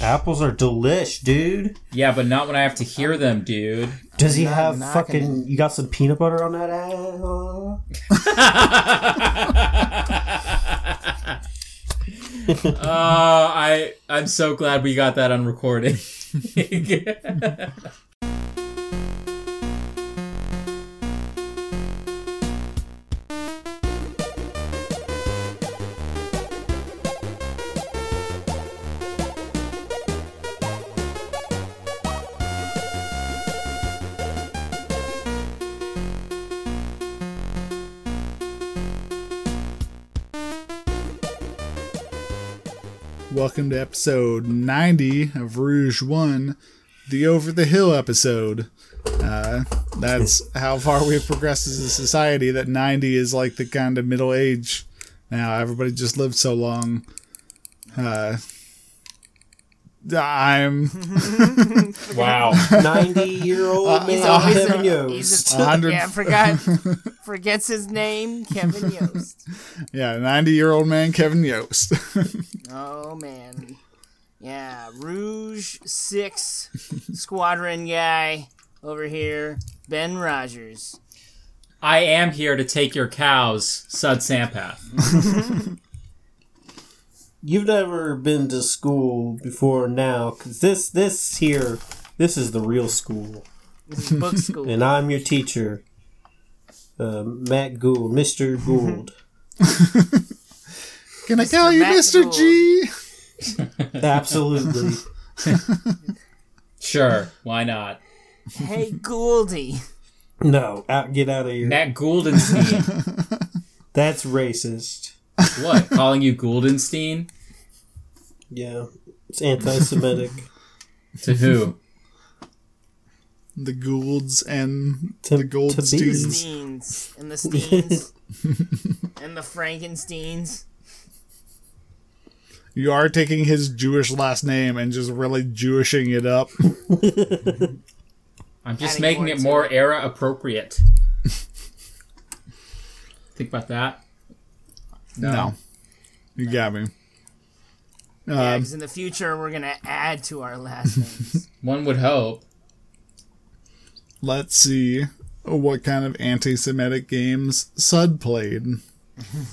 Apples are delish, dude. Yeah, but not when I have to hear them, dude. Does he Not have knocking fucking? You got some peanut butter on that apple? uh, I I'm so glad we got that on recording. Welcome to episode 90 of Rouge 1, the Over the Hill episode. Uh, that's how far we've progressed as a society that 90 is like the kind of middle age now. Everybody just lived so long. Uh, I'm wow. Ninety-year-old uh, He's man always Kevin a, Yost. he's A a, yeah, forgot forgets his name, Kevin Yost. yeah, 90 year old man Kevin Yost. Oh man, yeah, Rouge Six Squadron guy over here, Ben Rogers. I am here to take your cows, Sud Sampath. You've never been to school before now, cause this this here, this is the real school, This is book school. and I'm your teacher, uh, Matt Gould, Mister Gould. Can I call you Matt Mr. Gould. G? Absolutely. Sure, why not? hey Gouldy, No, out, get out of here. Matt Gouldenstein. That's racist. What? Calling you Gouldenstein? Yeah, it's anti-Semitic. To who? The Goulds and To- the to Goldsteins. and the Steens and the Frankensteins. You are taking his Jewish last name and just really Jewishing it up. I'm just Adding making more it more era appropriate. Think about that. No. You got me. Yeah, Um, 'cause in the future we're gonna add to our last names. One would hope. let's see what kind of anti Semitic games Sud played.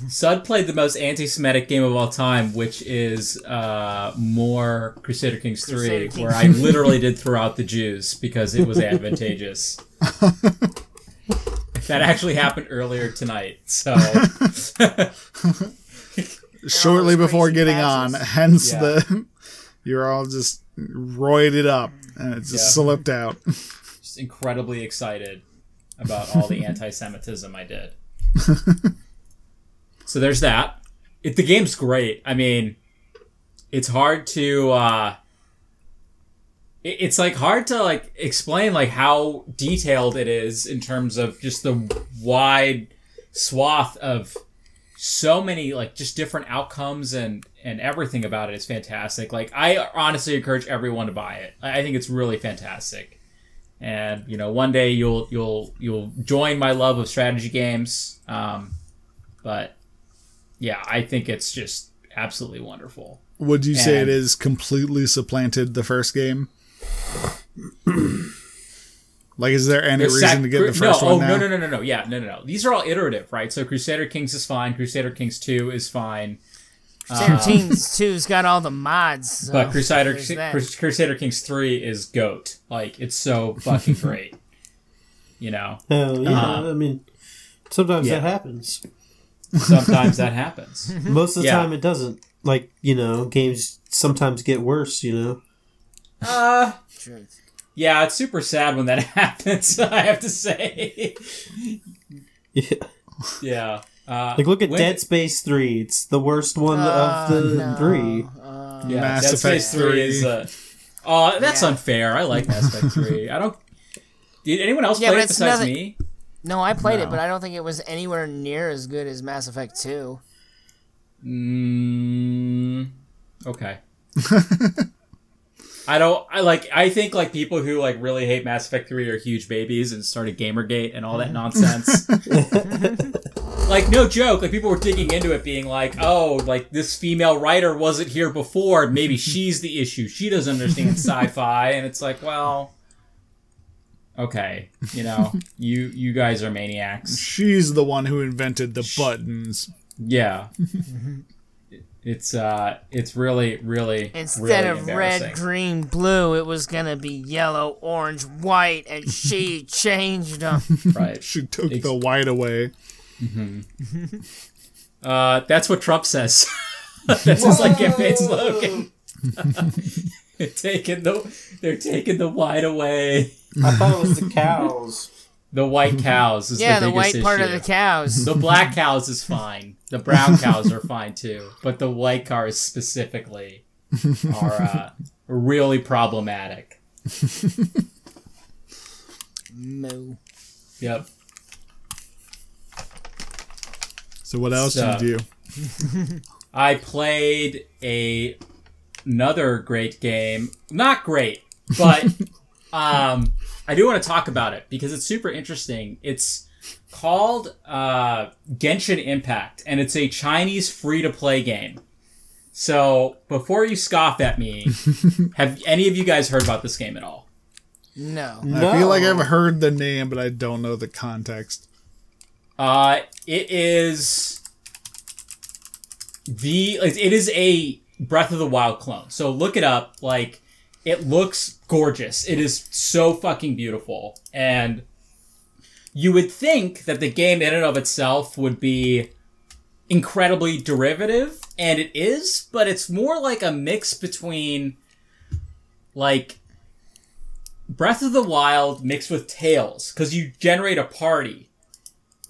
Sud played the most anti-Semitic game of all time, which is uh, more Crusader Kings Three, Crusader Kings. where I literally did throw out the Jews because it was advantageous. that actually happened earlier tonight, so Shortly before getting patches. on, hence Yeah. the. You're all just roided up and it just Yeah. slipped out. just incredibly excited about all the anti-Semitism I did. so there's that. It, the game's great. I mean, it's hard to. Uh, it- it's like hard to like explain like how detailed it is in terms of just the wide swath of so many like just different outcomes and and everything about it is fantastic. Like I honestly encourage everyone to buy it. I think it's really fantastic and you know one day you'll you'll you'll join my love of strategy games um, but yeah i think it's just absolutely wonderful Would you say it is completely supplanted the first game? like, is there any The reason sec- to get the no, first oh one now? no no no no no yeah no no no these are all iterative right so crusader kings is fine crusader kings 2 is fine Crusader Kings 2's got all the mods. So but crusader there's. Crus- crusader kings 3 is goat like it's so fucking great you know Hell yeah! Uh, I mean, sometimes yeah. that happens. sometimes that happens Most of the Yeah. time, it doesn't. Like you know, games sometimes get worse. You know. Uh Truth. yeah it's super sad when that happens i have to say Yeah. Yeah. Uh, Like look at when- Dead Space Three. It's the worst one of the no. three. Uh, Yeah, Mass Dead Effect Space 3 is. Uh, oh, that's Yeah. unfair. I like Mass Effect 3. I don't. Did anyone else Yeah, play it it's besides nothing- me? no, I played No. it, but I don't think it was anywhere near as good as Mass Effect 2. Mm, okay. I don't. I like. I think like people who like really hate Mass Effect 3 are huge babies and started GamerGate and all that mm-hmm. nonsense. like no joke. Like people were digging into it, being like, "Oh, like this female writer wasn't here before. Maybe she's the issue. She doesn't understand sci-fi." And it's like, well, okay, you know, you you guys are maniacs. She's the one who invented the buttons. Yeah. Mm-hmm. It's uh, it's really, really, Instead really of red, green, blue, it was gonna be yellow, orange, white, and she changed them. right? She took Ex- the white away. Uh, that's what Trump says. that's his like campaign slogan. they're taking the they're taking the white away. I thought it was the cows. The white cows is yeah, the the biggest white part of the cows. The black cows is fine. The brown cows are fine too, but the white cows specifically are uh, really problematic. Moo. Yep. So what else So- did you do? I played a another great game. Not great, but um, I do want to talk about it because it's super interesting. It's called uh, Genshin Impact, and it's a Chinese free to play game. So before you scoff at me, have any of you guys heard about this game at all? No. I feel like I've heard the name, but I don't know the context. Uh, it is the it it is a Breath of the Wild clone. So look it up. Like it looks gorgeous. It is so fucking beautiful, and you would think that the game in and of itself would be incredibly derivative, and it is, but it's more like a mix between like Breath of the Wild mixed with Tales, because you generate a party.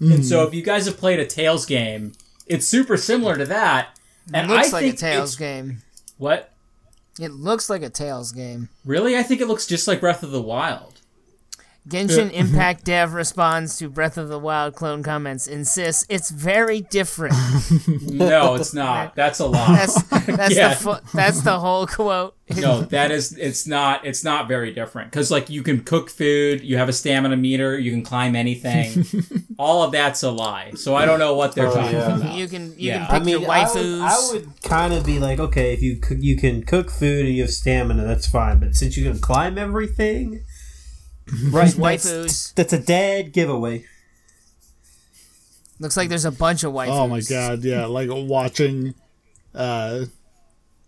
And so, hmm. if you guys have played a Tales game, it's super similar to that. It And looks I like a think Tales game. What? It looks like a Tales game. Really? I think it looks just like Breath of the Wild. Genshin Impact Dev responds to Breath of the Wild clone comments, insists it's very different. No, it's not. That's a lie. That's that's Yeah. the fu- that's the whole quote. no, that is it's not it's not very different cuz like you can cook food, you have a stamina meter, you can climb anything. All of that's a lie. So I don't know what they're Oh, talking yeah. about. You can you Yeah. can I mean, your I waifus. would, I would kind of be like, okay, if you cook, you can cook food and you have stamina, that's fine. But since you can climb everything, right? That's, waifus. that's a dead giveaway. Looks like there's a bunch of waifus. Oh my god, yeah, like watching uh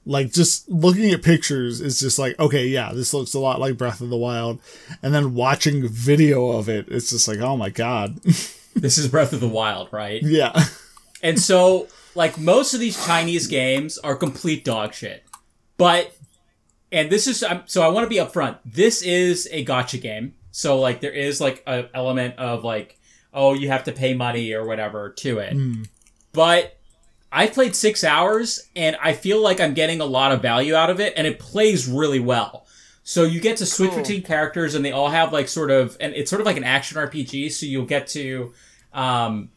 like just looking at pictures is just like, okay, yeah, this looks a lot like Breath of the Wild. And then watching video of it, it's just like, oh my god. This is Breath of the Wild, right? yeah. And so, like most of these Chinese games are complete dog shit. But, and this is I'm- so I want to be upfront. This is a gacha game. So like there is like an element of like, oh, you have to pay money or whatever to it. But I played six hours and I feel like I'm getting a lot of value out of it, and it plays really well. So you get to switch Cool. between characters, and they all have like sort of, and it's sort of like an action RPG. So you'll get to, um,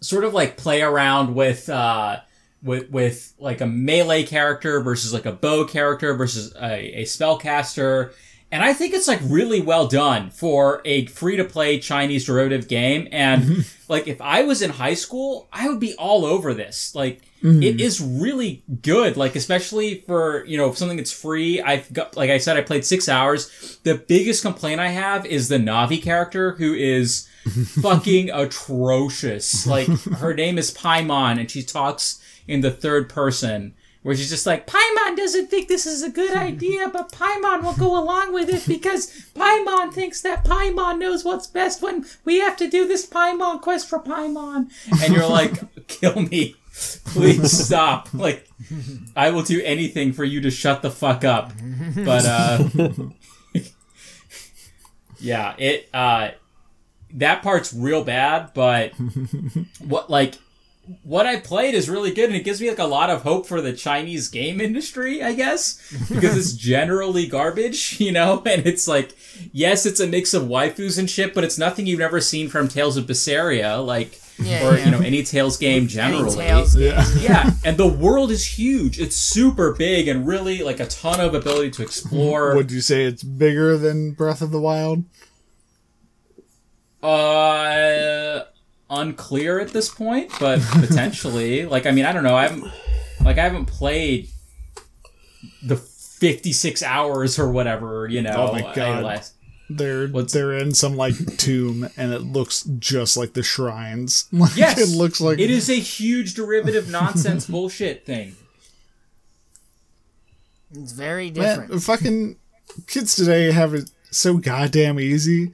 sort of like play around with uh with with like a melee character versus like a bow character versus a, a spellcaster. And i think it's like really well done for a free to play chinese derivative game. And like if i was in high school i would be all over this. Like it mm. is really good. Like especially for you know something that's free i've got like i said i played six hours. The biggest complaint i have is the navi character who is fucking atrocious. Like her name is Paimon and she talks in the third person where she's just like Paimon doesn't think this is a good idea, but Paimon will go along with it because Paimon thinks that Paimon knows what's best when we have to do this Paimon quest for Paimon. And you're like, kill me. Please stop. Like I will do anything for you to shut the fuck up. But uh yeah, it uh that part's real bad, but what like what I played is really good and it gives me like a lot of hope for the Chinese game industry, I guess, because it's generally garbage, you know, and it's like yes, it's a mix of waifus and shit, but it's nothing you've never seen from Tales of Berseria, like Yeah, or yeah. you know any Tales game Any generally. Tales game. Yeah. yeah, and the world is huge. It's super big and really like a ton of ability to explore. Would you say it's bigger than Breath of the Wild? Uh, unclear at this point, but potentially. like, I mean, I don't know. I haven't like I haven't played the fifty six hours or whatever. You oh know. Oh my God. last- They're What's- they're in some like tomb, and it looks just like the shrines. Like, Yes, it looks like it is a huge derivative nonsense bullshit thing. It's very Man, different. fucking kids today have it so goddamn easy.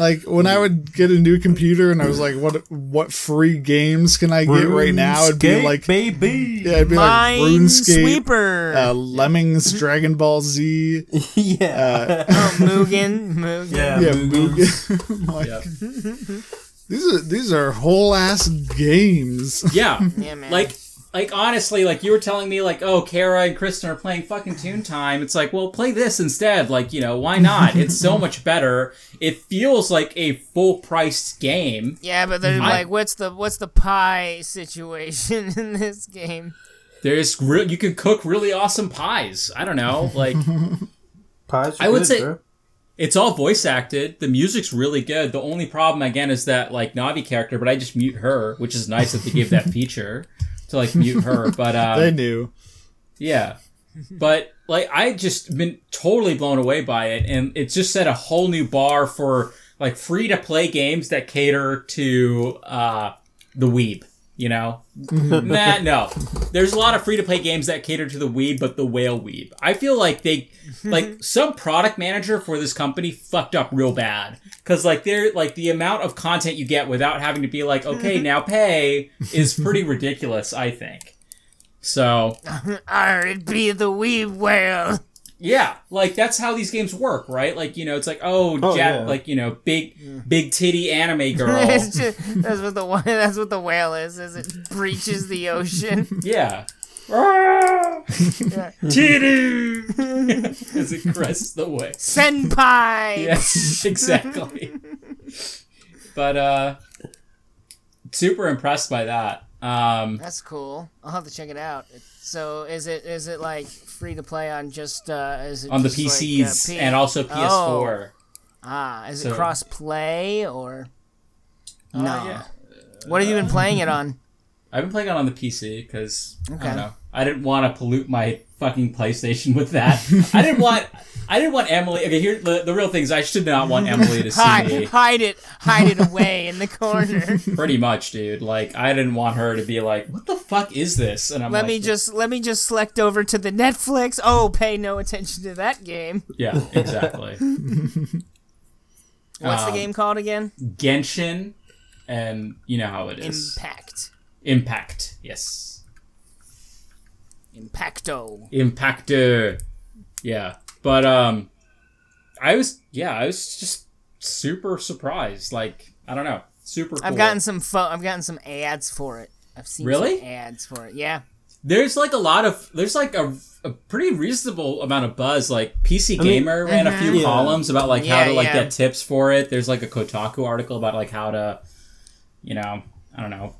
Like when I would get a new computer and I was like, "What what free games can I get right now?" It'd be like, baby. yeah, it'd be like RuneScape, Minesweeper. uh, Lemmings, Dragon Ball Z, yeah. oh, Mugen. Mugen. yeah. yeah, Mugen. Mugen. Like, Yep. these are these are whole ass games. Yeah. Yeah, man. Like, like honestly, like you were telling me, like, oh, Kara and Kristen are playing fucking Toon Time. It's like, well, play this instead. Like, you know, why not? It's so much better. It feels like a full priced game. Yeah, but they're I- like, what's the what's the pie situation in this game? There's real, you can cook really awesome pies. I don't know, like. Pies I would good, say- bro. It's all voice acted. The music's really good. The only problem again is that like Navi character, but I just mute her, which is nice that they gave that feature to like mute her. But uh, they knew. yeah, but like I just been totally blown away by it, and it just set a whole new bar for like free to play games that cater to uh, the weeb. You know, nah, no. There's a lot of free to play games that cater to the weeb, but the whale weeb. I feel like they, like some product manager for this company fucked up real bad because like they're like the amount of content you get without having to be like, okay, now pay is pretty ridiculous. I think. So it be the wee whale. Yeah, like that's how these games work, right? Like you know, it's like oh, Oh, ja- yeah. like you know, big big titty anime girl. Just- that's what the wh- that's what the whale is. Is it breaches the ocean? Yeah. Titty! As it crests the way. Senpai. Yes, exactly. but uh super impressed by that. Um That's cool. I'll have to check it out. So is it is it like free to play on just uh is it on the PCs like, uh, P- and also Oh. PS4. Ah, is it So- cross play or no? Uh, yeah. What have you been playing it on? I've been playing it on the PC because I Okay. don't know. I didn't want to pollute my fucking PlayStation with that. I didn't want. I didn't want Emily. Okay, here the, the real thing is I should not want Emily to see Hide, me. hide it, hide it away in the corner. Pretty much, dude. Like I didn't want her to be like, "What the fuck is this?" And I'm like let like, me just let me just select over to the Netflix. Oh, pay no attention to that game. Yeah, exactly. What's the Um, game called again? Genshin, and you know how it is. Impact. Impact. Yes. Impacto. Impactor. Yeah. But um I was yeah, I was just super surprised. Like, I don't know. Super cool. I've gotten some fo- I've gotten some ads for it. I've seen Really? some ads for it. Yeah. There's like a lot of there's like a, a pretty reasonable amount of buzz. Like PC mean- Gamer ran a few Yeah. columns about like how to like yeah. get tips for it. There's like a Kotaku article about like how to, you know, I don't know,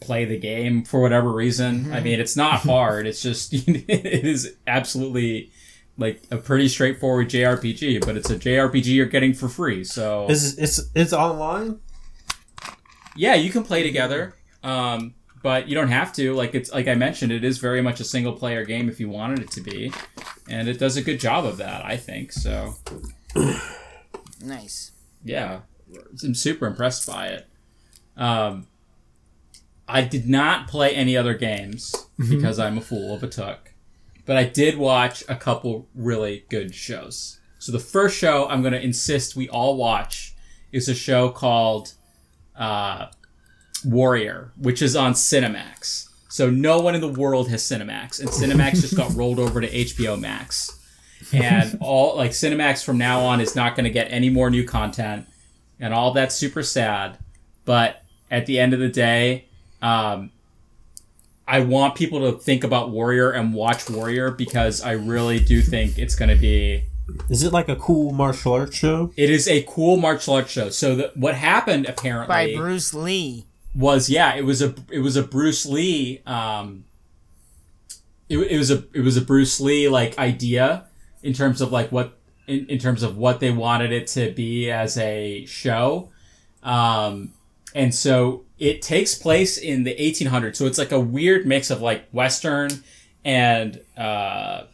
play the game for whatever reason. Mm-hmm. I mean, it's not hard. it's just it is absolutely like a pretty straightforward JRPG, but it's a JRPG you're getting for free. So Is it's it's online? yeah, you can play together. Um, but you don't have to. Like it's like I mentioned, it is very much a single player game if you wanted it to be, and it does a good job of that. I think so. Nice. Yeah, I'm super impressed by it. Um, I did not play any other games because I'm a fool of a took, but I did watch a couple really good shows. So the first show I'm going to insist we all watch is a show called uh, Warrior, which is on Cinemax. So no one in the world has Cinemax, and Cinemax just got rolled over to HBO Max. And all like Cinemax from now on is not going to get any more new content, and all that's super sad. But at the end of the day, um, I want people to think about Warrior and watch Warrior because I really do think it's going to be Is it like a cool martial arts show? it is a cool martial arts show. So the, what happened apparently By Bruce Lee. was yeah, it was a it was a Bruce Lee um it, it was a it was a Bruce Lee like idea in terms of like what in, in terms of what they wanted it to be as a show. Um and so it takes place in the 1800s. So it's like a weird mix of like Western and uh,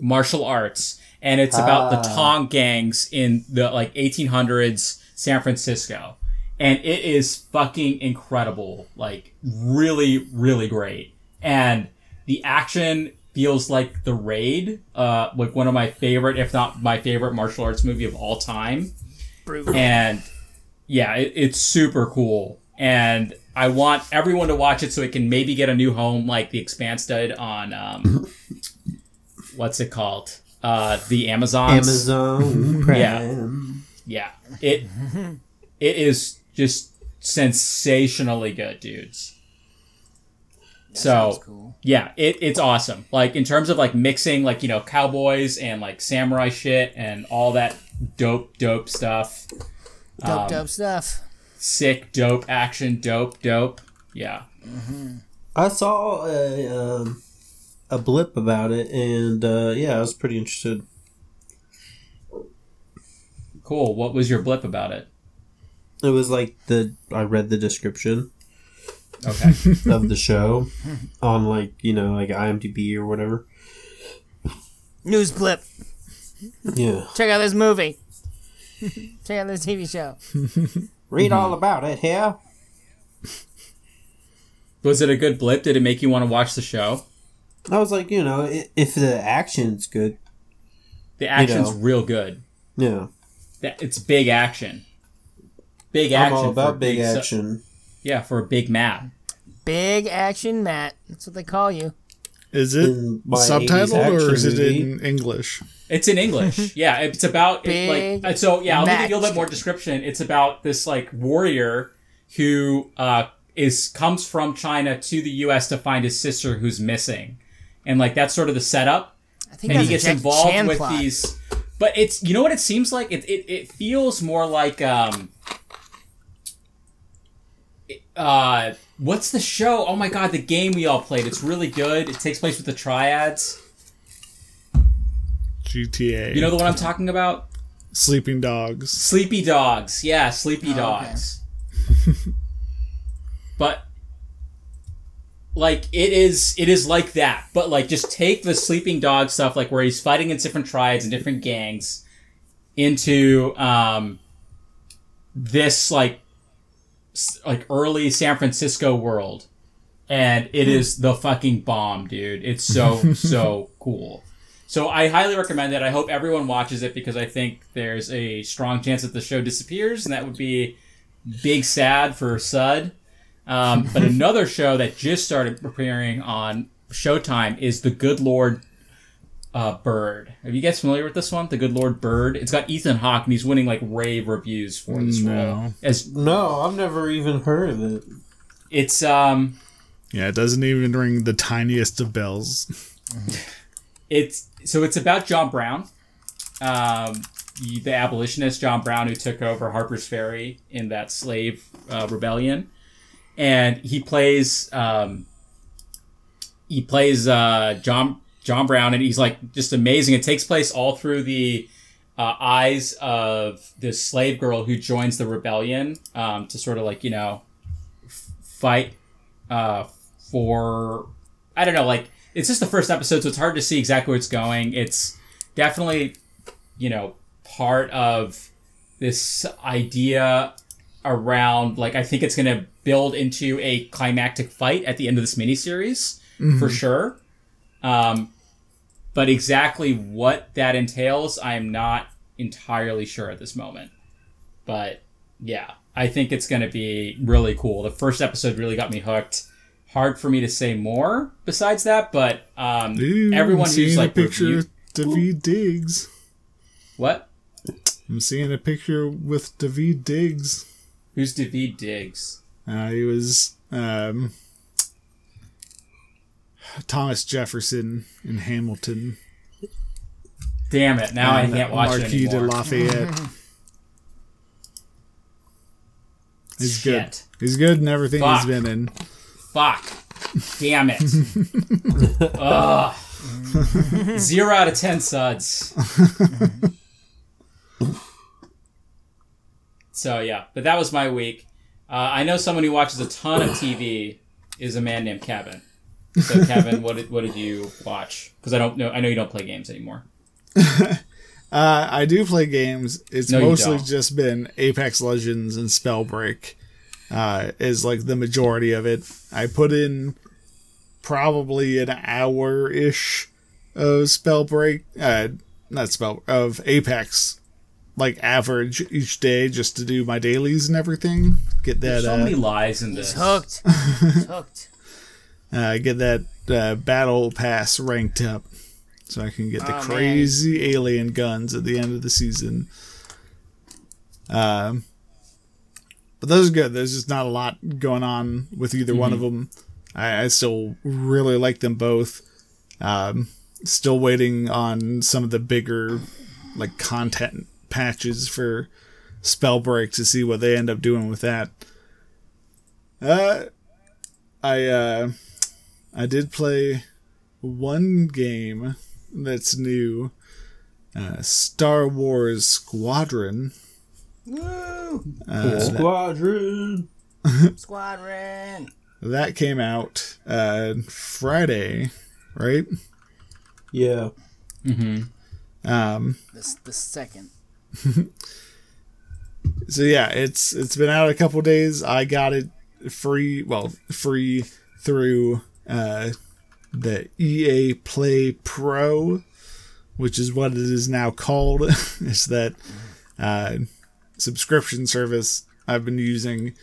martial arts, and it's about the Ah. Tong gangs in the like 1800s San Francisco, and it is fucking incredible. Like really, really great, and the action feels like the raid uh like one of my favorite if not my favorite martial arts movie of all time Brutal. and yeah, it, it's super cool. And I want everyone to watch it so it can maybe get a new home like The Expanse did on um, what's it called? Uh, the Amazons. Amazon Prime. Yeah. Yeah, it it is just sensationally good, dudes. so cool. yeah, it, it's awesome. Like in terms of like mixing like you know cowboys and like samurai shit and all that dope dope stuff. Dope, Um, dope stuff. sick, dope action, dope, dope. Yeah. I saw a um, a blip about it, and uh, yeah, I was pretty interested. Cool. What was your blip about it? It was like the I read the description Okay. of the show on like you know like IMDb or whatever. News blip. Yeah, Check out this movie. Check out this TV show. read all about it here. was it a good blip? Did it make you want to watch the show? I was like, you know, i- if the action's good, The action's know. real good. yeah, That- It's big action. Big I'm action. all for a about big su- action. yeah, for a big map. Big action, Matt. That's what they call you. Is it In my 80s subtitled or is it movie. in English? It's in English. yeah, it's about it, like uh, so. Yeah, I'll give you a little bit more description. It's about this like warrior who uh, is comes from China to the U.S. to find his sister who's missing, and like that's sort of the setup. I think and he gets involved Chan with plot. these. But it's you know what it seems like. It it, it feels more like um. Uh, what's the show? Oh my god, the game we all played. It's really good. It takes place with the triads. GTA. You know the one I'm talking about? Sleeping Dogs. Sleepy Dogs. Yeah, Sleepy Oh, okay. Dogs. but like it is it is like that. But like just take the sleeping dog stuff like where he's fighting in different triads and different gangs into um this like s- like early San Francisco world. And it is the fucking bomb, dude. It's so so cool. So I highly recommend it. I hope everyone watches it because I think there's a strong chance that the show disappears, and that would be big sad for Sud. Um, but another show that just started appearing on Showtime is The Good Lord uh, Bird. Are you guys familiar with this one? The Good Lord Bird. It's got Ethan Hawke, and he's winning like rave reviews for this role. As No, I've never even heard of it. it's um, Yeah, it doesn't even ring the tiniest of bells. it's so it's about John Brown, um, the abolitionist John Brown who took over Harper's Ferry in that slave uh, rebellion, and he plays um, he plays uh, John John Brown, and he's like just amazing. It takes place all through the uh, eyes of this slave girl who joins the rebellion um, to sort of like you know f- fight uh, for I don't know like it's just the first episode, so it's hard to see exactly where it's going. It's definitely you know part of this idea around like I think it's going to build into a climactic fight at the end of this miniseries for sure. Um, but exactly what that entails, I'm not entirely sure at this moment. But yeah, I think it's going to be really cool. The first episode really got me hooked. Hard for me to say more besides that, but um, everyone who's like a picture Daveed Diggs. what? I'm seeing a picture with Daveed Diggs. Who's Daveed Diggs? Uh, he was um, Thomas Jefferson and Hamilton. Damn it! Now I can't watch Marquis it de. Lafayette. He's good. He's good in everything Fuck. he's been in. Fuck. Damn it. Ugh. Zero out of ten suds. so yeah, but that was my week. Uh, I know someone who watches a ton of TV is a man named Kevin. So Kevin, what did what did you watch? Because I don't know. I know you don't play games anymore. Uh, I do play games. It's No, mostly just been Apex Legends and Spellbreak. Uh, is like the majority of it. I put in probably an hour ish of Spellbreak. Uh, not Spell of Apex, like average each day, just to do my dailies and everything. Get that. so uh, many lies in this. Hooked. Hooked. Uh, get that uh, battle pass ranked up so I can get the Oh, man. crazy alien guns at the end of the season. Um, but those are good. There's just not a lot going on with either one of them. I, I still really like them both. Um, still waiting on some of the bigger like content patches for Spellbreak to see what they end up doing with that. Uh, I uh, I did play one game that's new. Uh, Star Wars Squadron. Uh, Squadron. Squadron. that came out uh, Friday, right? Yeah. Mm-hmm. Um, The, the second. so yeah, it's it's been out a couple days. I got it free, well, free through uh, the EA Play Pro, which is what it is now called. is that uh, subscription service I've been using.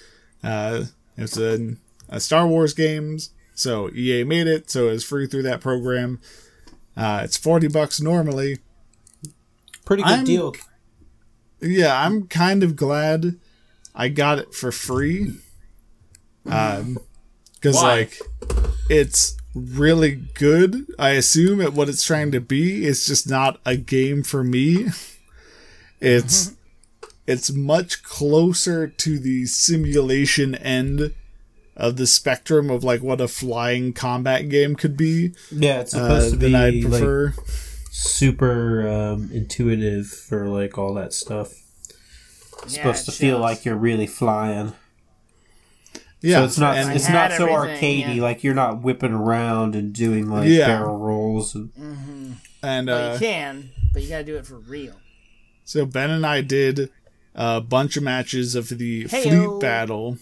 Uh, it's a, a Star Wars games, so EA made it, so it's free through that program. Uh, it's forty bucks normally. Pretty good I'm- deal. Yeah, I'm kind of glad I got it for free. Um, because like it's really good. I assume at what it's trying to be. It's just not a game for me. It's it's much closer to the simulation end of the spectrum of like what a flying combat game could be Yeah, it's uh, supposed to be I'd like prefer. super um, intuitive for like all that stuff. It's Yeah, supposed it to feel like you're really flying. Yeah, so it's not and- it's not so everything, arcadey. yeah. Like you're not whipping around and doing like Yeah. barrel rolls. And, and Well, uh, you can, but you gotta do it for real. So Ben and I did a bunch of matches of the Heyo. fleet battle,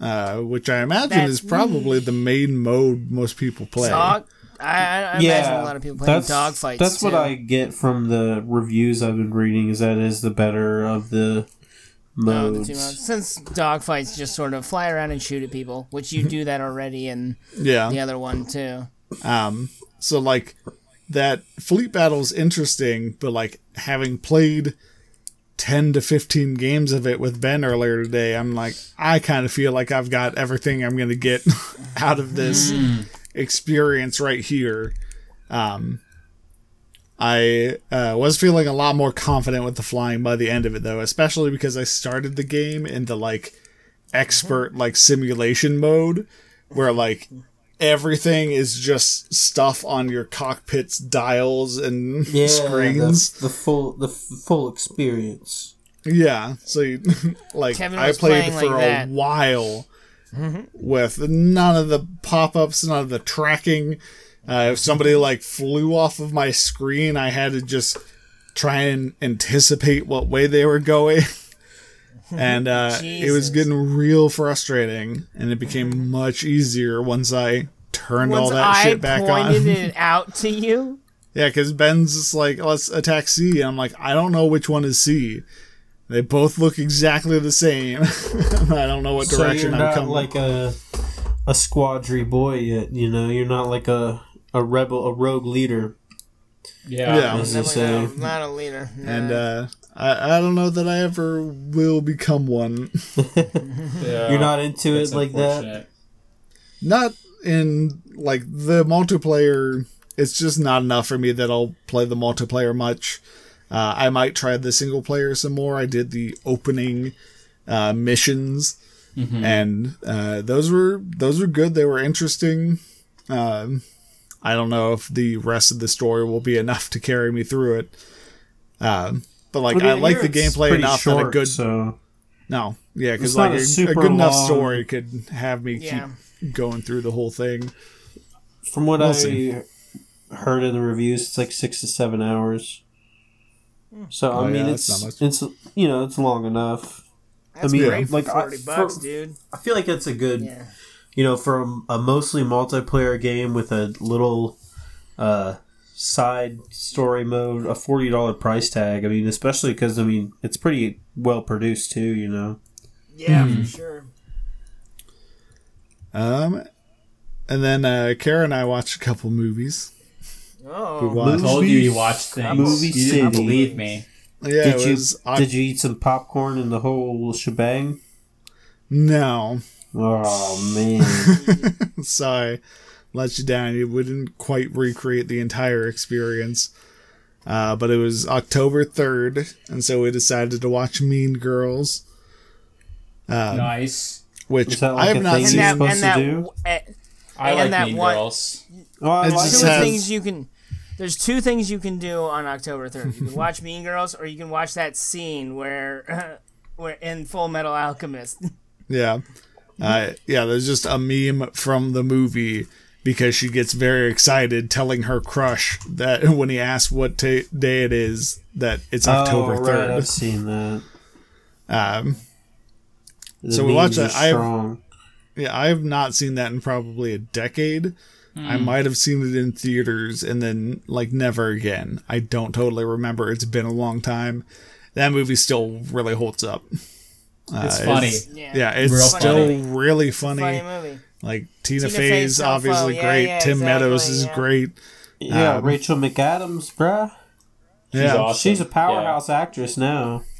uh, which I imagine That's is probably the main mode most people play. Dog. I, I, I imagine a lot of people playing dogfights. That's what. I get from the reviews I've been reading. Is that is the better of the Oh, the two modes. Since dogfights just sort of fly around and shoot at people, which you do that already in Yeah. the other one too. Um. So like that fleet battle's interesting, but like having played ten to fifteen games of it with Ben earlier today, I'm like, I kind of feel like I've got everything I'm gonna get out of this experience right here. Um. I uh, was feeling a lot more confident with the flying by the end of it, though, especially because I started the game in the like expert like simulation mode, where like everything is just stuff on your cockpit's dials and yeah, screens. The, the full the f- full experience. Yeah, so you, like I played for like a that. while with none of the pop-ups, none of the tracking. Uh, if somebody like flew off of my screen, I had to just try and anticipate what way they were going. and uh, it was getting real frustrating, and it became much easier once I turned all that I shit back on. pointed it out to you, Yeah, because Ben's just like, let's attack C. And I'm like, I don't know which one is C. They both look exactly the same. I don't know what direction So direction you're I'm not coming. like a a squadry boy yet. You know, you're not like a a rebel, a rogue leader. Yeah. Yeah. As they definitely say. not, not a leader. and uh, I, I don't know that I ever will become one. Yeah. You're not into it like that. Not in like the multiplayer. It's just not enough for me that I'll play the multiplayer much. Uh, I might try the single player some more. I did the opening uh, missions, and uh, those were those were good. They were interesting. Um, I don't know if the rest of the story will be enough to carry me through it. Um, but like I, like the gameplay pretty enough that a good So No, yeah, because like a a, a super good enough story could have me Yeah. keep going through the whole thing. From what We'll I see. heard in the reviews, it's like six to seven hours. So Oh, I mean, yeah, it's that's not much. it's you know it's long enough. That's mean, great for like, I- forty bucks, for- dude. I feel like it's a good Yeah. You know from a, a mostly multiplayer game with a little uh, side story mode, a forty dollar price tag. I mean, especially because I mean it's pretty well produced too. You know. Yeah, Hmm. for sure. Um, and then uh, Kara and I watched a couple movies. Oh, I told you you watched things. Movie you didn't City. believe me. Yeah, did you was. Oc- did you eat some popcorn and the whole shebang? no, Oh man. sorry, let you down. You wouldn't quite recreate the entire experience. Uh, but it was October third, and so we decided to watch Mean Girls, um, nice. which Is that I have not thing and seen. that supposed and to that do? eh, I and like that Mean one- Girls. Oh, I like two has- things you can. There's two things you can do on October 3rd. You can watch Mean Girls, or you can watch that scene where, where in Full Metal Alchemist. Yeah. Uh, yeah, there's just a meme from the movie because she gets very excited telling her crush that when he asks what ta day it is, that it's October oh, right, 3rd. I've seen that. Um, The So we memes watched are that. I have- yeah, I have not seen that in probably a decade. I Hmm. might have seen it in theaters and then, like, never again. I don't totally remember. It's been a long time. That movie still really holds up. Uh, It's funny. Yeah, Yeah, it's Real still funny. really funny funny. movie. Like Tina, Tina Fey's Fey's obviously. Yeah, great. yeah, Tim Meadows is yeah. great. Yeah, Um, Rachel McAdams, bruh. yeah. awesome. She's a powerhouse actress now.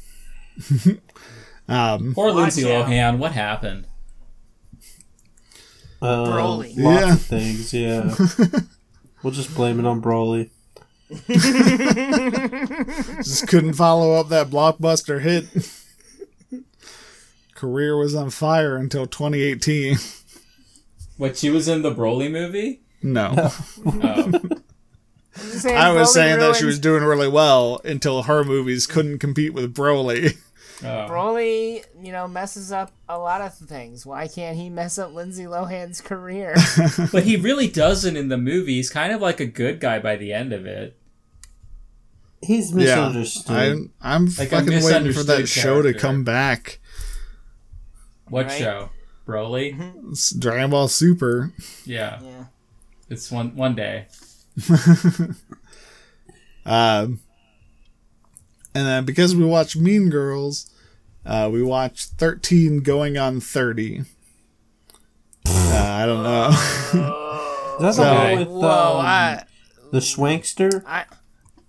Um, Poor Lindsay out. Lohan. What happened? Um, Broly. Lots Yeah. of things, yeah. we'll just blame it on Broly. just couldn't follow up that blockbuster hit. Career was on fire until 2018. What? She was in the Broly movie. No, Oh. Saying I was Broly saying that she was doing really well until her movies couldn't compete with Broly. oh. Broly, you know, messes up a lot of things. Why can't he mess up Lindsay Lohan's career? But he really doesn't in the movie. He's kind of like a good guy by the end of it. He's Yeah, misunderstood. I'm I'm Like a fucking waiting for that misunderstood show to come back. What Right. show? Broly. It's Dragon Ball Super. Yeah, yeah. it's one one day. Um, and then because we watch Mean Girls, uh, we watched 13 going on 30. Uh, I don't know. That's that So- one with Whoa, um, I, the Schwankster? I,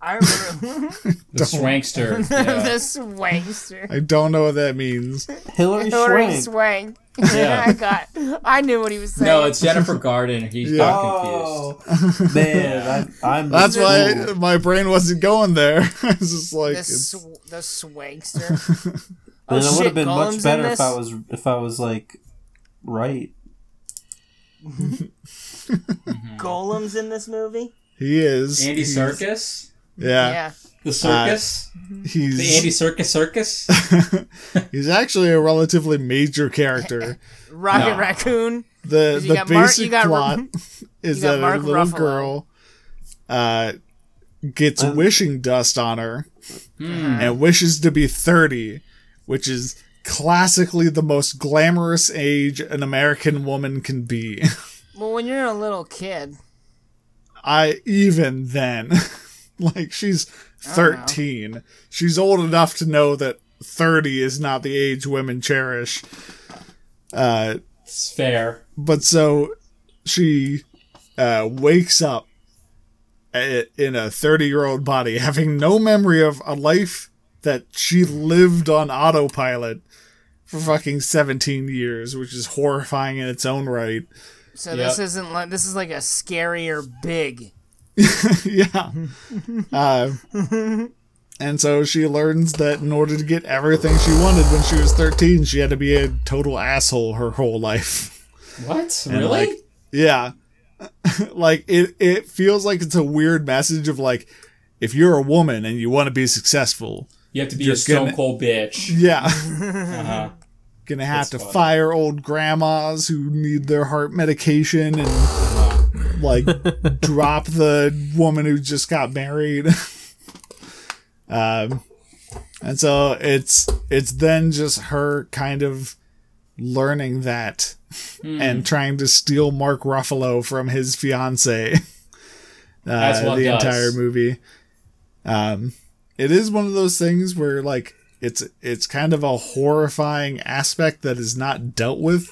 I remember The Swankster. the Yeah. swankster. I don't know what that means. Hilary Hilary Swank. Swank. Yeah. I got. I knew what he was saying. No, it's Jennifer Garner. He's Yeah. got confused. Oh, man. I, I'm That's why Ooh. my brain wasn't going there. it's just like, the, it's, sw- the swankster. Man, oh it would have been Gollum's much better if? I was if I was like right. Gollum's in this movie. he is. Andy Serkis. Yeah. Yeah. The circus. He's, the Andy Serkis Circus. he's actually a relatively major character. Rocket No. Raccoon. The You the got Mark- basic got plot is you got that a little Ruffalo. girl uh, gets Um, wishing dust on her Hmm. and wishes to be 30, which is classically the most glamorous age an American woman can be. Well, when you're a little kid, I even then, like she's 13. She's old enough to know that 30 is not the age women cherish. Uh, It's fair. but so she uh, wakes up in a 30 year old body having no memory of a life that she lived on autopilot for fucking 17 years, which is horrifying in its own right. so Yep. this isn't like this is like a scarier big. yeah. Uh, and so she learns that in order to get everything she wanted when she was 13, she had to be a total asshole her whole life. What? And, really? like, yeah. like it it feels like it's a weird message of like if you're a woman and you want to be successful, You have to be a stone gonna- cold bitch. Yeah. Uh-huh. Gonna have That's to funny. fire old grandmas who need their heart medication and like drop the woman who just got married. um, and so it's it's then just her kind of learning that Hmm. and trying to steal Mark Ruffalo from his fiance. Uh, the does. entire movie. Um, it is one of those things where like it's it's kind of a horrifying aspect that is not dealt with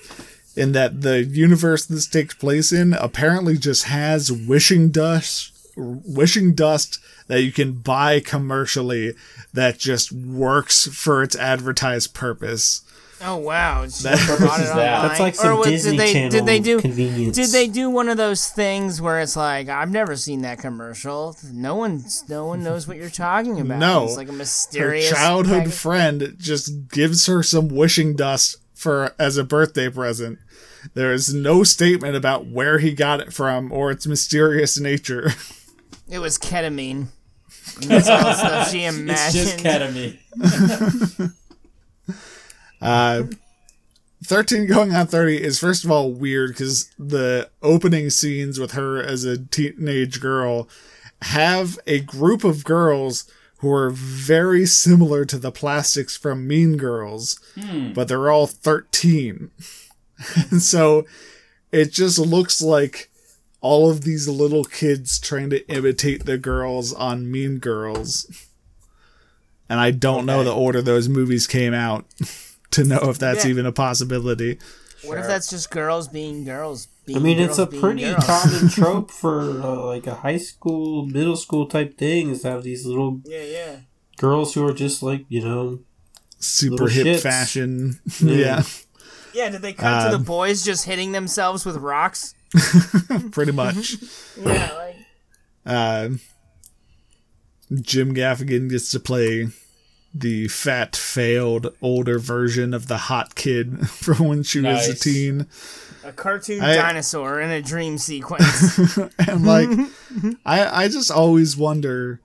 in that the universe this takes place in apparently just has wishing dust wishing dust that you can buy commercially that just works for its advertised purpose. Oh wow! That- just purpose bought it is that? That's like Or some what- Disney did they, Channel Did they do? convenience. Did they do one of those things where it's like I've never seen that commercial? No one's no one knows what you're talking about. No. it's like a Her mysterious childhood package- friend just gives her some wishing dust for as a birthday present. There is no statement about where he got it from or its mysterious nature. It was ketamine. And That's all the stuff she It's just ketamine. Uh, 13 going on 30 is first of all weird because the opening scenes with her as a teenage girl have a group of girls who are very similar to the plastics from Mean Girls, hmm. but they're all 13. and so it just looks like all of these little kids trying to imitate the girls on Mean Girls. And I don't know the order those movies came out to know if that's Yeah. even a possibility. What if that's just girls being girls? Being I mean, it's a pretty girls? common trope for uh, like a high school, middle school type thing is to have these little Yeah, yeah. girls who are just like you know Super hip shits. fashion. Yeah. yeah, Yeah, did they cut to Um, the boys just hitting themselves with rocks? pretty much. Yeah, like uh, Jim Gaffigan gets to play the fat, failed, older version of the hot kid from when she was a Nice. teen. A cartoon I- dinosaur in a dream sequence. and like I I just always wonder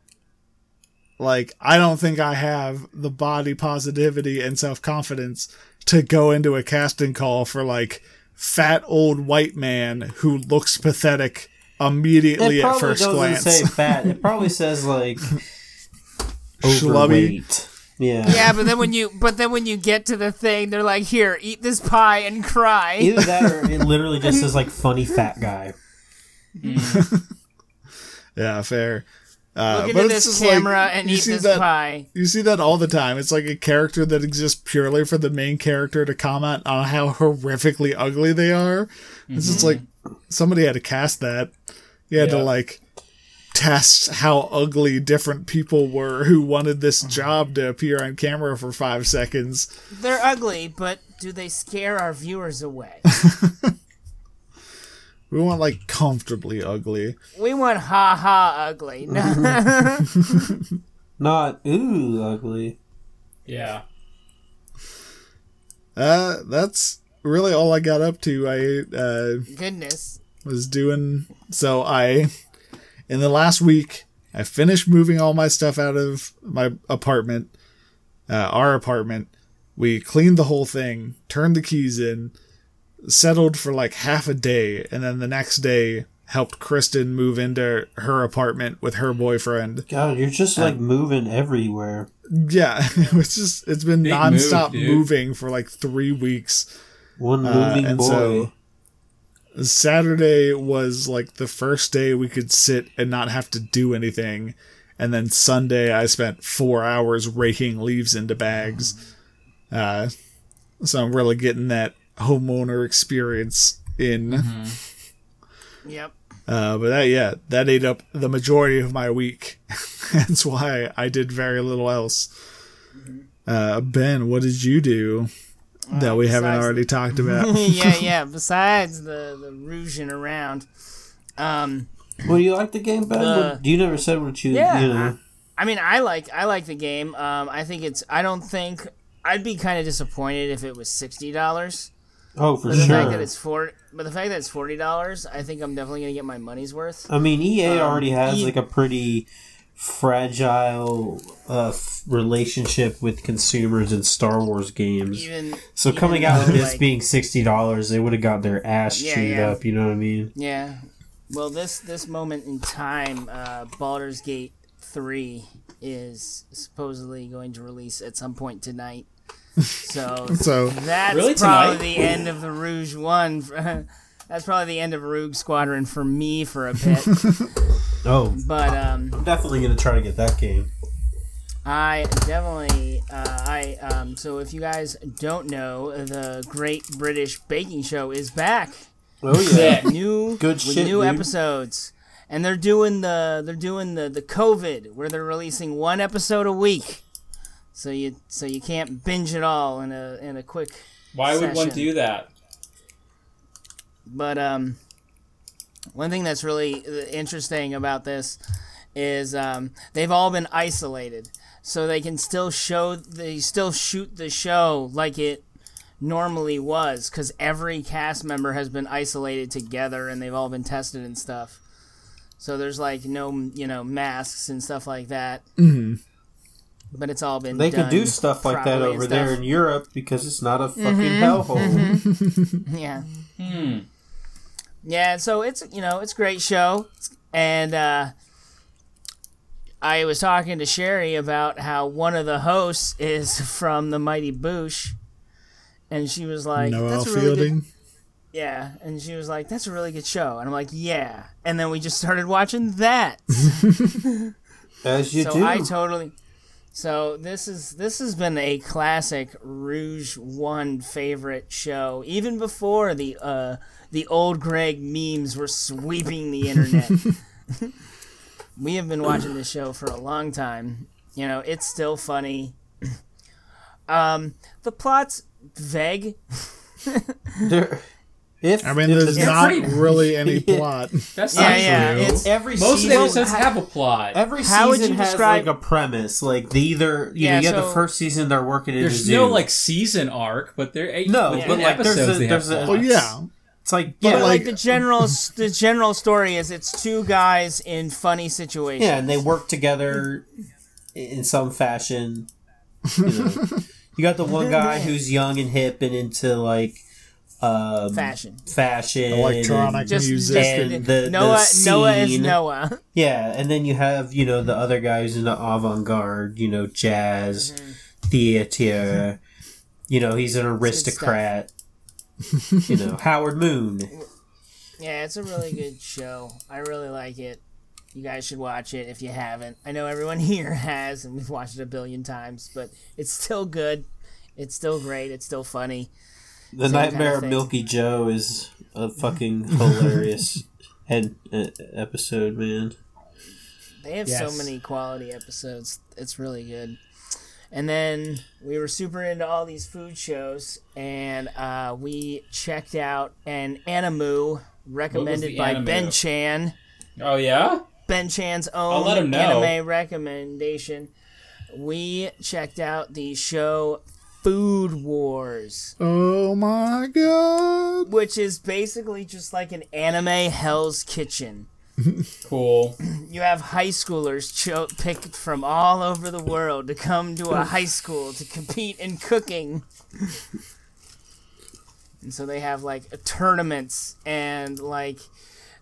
like I don't think I have the body positivity and self-confidence to go into a casting call for like fat old white man who looks pathetic immediately it at probably first doesn't glance. say fat. It probably says like Schlubby. Overweight. Yeah. yeah, but then when you but then when you get to the thing, they're like, "Here, eat this pie and cry." Either that or it literally just says like funny fat guy. Yeah, fair. Uh, Look but into it's this just like, camera and you eat see this that, pie. You see that all the time. It's like a character that exists purely for the main character to comment on how horrifically ugly they are. It's just like somebody had to cast that. You had to like test how ugly different people were who wanted this job to appear on camera for five seconds. They're ugly, but do they scare our viewers away? We want like comfortably ugly. we want ha ha ugly. Not ooh ugly. Yeah. Uh, that's really all I got up to. I uh, Goodness. was doing so I in the last week I finished moving all my stuff out of my apartment uh, our apartment we cleaned the whole thing turned the keys in settled for like half a day and then the next day helped Kristen move into her apartment with her boyfriend God, you're just like moving everywhere. yeah it's just it's been Big nonstop move, moving for like 3 weeks One Uh, moving and boy. so- Saturday was like the first day we could sit and not have to do anything. And then Sunday, I spent four hours raking leaves into bags. Uh, so I'm really getting that homeowner experience in. Yep. Uh, but that, yeah, that ate up the majority of my week. That's why I did very little else. Uh, ben, what did you do that we haven't besides- already talked about? yeah, yeah. Besides the the rouging around, um, Well, you like the game, Ben? Uh, you never said what you. yeah. You know. I mean, I like I like the game. Um, I think it's. I don't think I'd be kind of disappointed if it was sixty dollars. Oh, for But the fact that sure. it's four, but the fact that it's forty dollars, I think I'm definitely gonna get my money's worth. I mean, EA Um, already has E- like a pretty fragile uh, f- relationship with consumers in Star Wars games. Even So even coming out though, with this like- being sixty dollars, they would have got their ass Yeah, chewed yeah. up. You know what I mean? Yeah. Well, this this moment in time, uh, Baldur's Gate three is supposedly going to release at some point tonight. So So that's Really, probably tonight? the end of the Rouge One. that's probably the end of Rogue Squadron for me for a bit. Oh, but um, I'm definitely gonna try to get that game. I definitely, uh, I um, so if you guys don't know, the Great British Baking Show is back. Oh Sick. new Good with shit, new dude. episodes and they're doing the they're doing the the covid where they're releasing one episode a week so you so you can't binge it all in a in a quick Why would one do that? but um one thing that's really uh, interesting about this is um, they've all been isolated. So they can still show they still shoot the show like it normally was because every cast member has been isolated together and they've all been tested and stuff. So there's like no you know masks and stuff like that. But it's all been They can do stuff like that over there in Europe because it's not a fucking Mm-hmm. hellhole. yeah. Hmm. Yeah, so it's you know it's a great show, and uh, I was talking to Sherry about how one of the hosts is from the Mighty Boosh, and she was like, Noel "That's a really good Fielding. yeah," and she was like, "That's a really good show," and I'm like, "Yeah," and then we just started watching that. As you so do. I totally. So this is this has been a classic Rouge One favorite show, even before the uh, the old Gregg memes were sweeping the internet. we have been watching this show for a long time. You know, it's still funny. Um, the plot's vague. There- if I mean, if there's not pretty- really any plot. That's Yeah, not yeah, true. it's- every Most of season, episodes have a plot. every How would season you has describe- like a premise. Like they either you Yeah, know you have so- the first season they're working in There's a zoo. no like season arc, but there eight No, within but, like, there's episodes a- there's a- plots. Well, yeah. It's like But yeah, like, like- the general the general story is it's two guys in funny situations. yeah, and they work together in some fashion. You, know. you got the one guy who's young and hip and into like um, fashion. fashion, Electronic and- Just, music. just And the- Noah. the Noah is. Noah. Yeah, and then you have you know the other guys in the avant-garde, you know, jazz, Mm-hmm. theater. You know, he's an aristocrat. you know, Howard Moon. Yeah, it's a really good show. I really like it. You guys should watch it if you haven't. I know everyone here has, and we've watched it a billion times, but it's still good. It's still great. It's still funny. The Same Nightmare kind of of. Milky Joe is a fucking hilarious head, uh, episode, man. They have Yes. so many quality episodes. It's really good. And then we were super into all these food shows, and uh, we checked out an Animu recommended by Animu? Ben Chan. Oh yeah, Ben Chan's own let him know. anime recommendation. We checked out the show Food Wars, Oh my god. which is basically just like an anime Hell's Kitchen. Cool. You have high schoolers cho- picked from all over the world to come to a high school to compete in cooking. and so they have like tournaments and like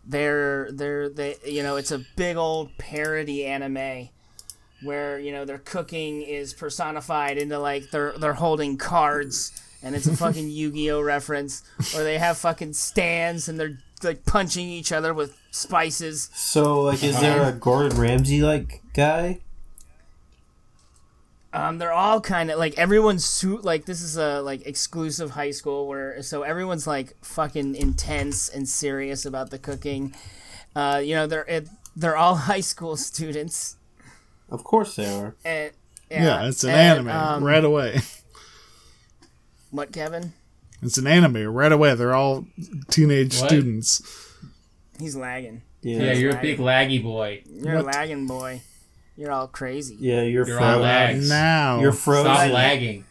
they're they're they you know it's a big old parody anime where you know their cooking is personified into like they're they're holding cards and it's a fucking Yu-Gi-Oh reference or they have fucking stands and they're like punching each other with spices So, like, is there a Gordon Ramsay like guy? Um, they're all kind of like everyone's suit like this is a like exclusive high school where so everyone's like fucking intense and serious about the cooking. Uh, you know they're it, they're all high school students Of course they are. and Yeah, it's an and, anime um, right away. What Kevin? It's an anime right away. They're all teenage What? students. He's lagging. Yeah, Yeah, yeah, you're a big laggy boy. You're What? lagging, boy. You're all crazy. you're, You're fro- all lags. Now. You're frozen. Stop lagging.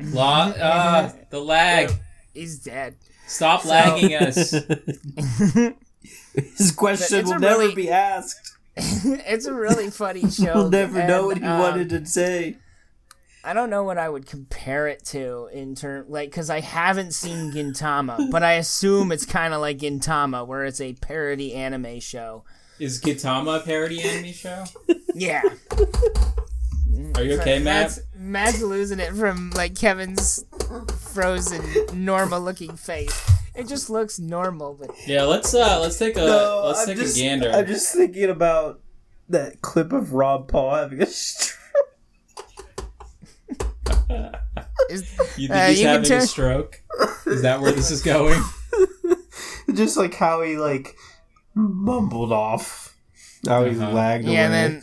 La- uh, the lag. He's dead. Stop lagging us. His question will a never really- be asked. it's a really funny show. You'll never know what he um, wanted to say. I don't know what I would compare it to in term like because I haven't seen Gintama, but I assume it's kind of like Gintama, where it's a parody anime show. Is Gintama a parody anime show? Yeah, Are you okay, Matt? Matt's, Matt's losing it from like Kevin's frozen, normal-looking face. It just looks normal, but Yeah, let's uh let's take a let's take a gander. I'm just thinking about that clip of Rob Paul having a stroke. Is, you think uh, he's you having turn- a stroke? Is that where this is going? just like how he like mumbled off, how he Uh-huh. lagged yeah, away. and then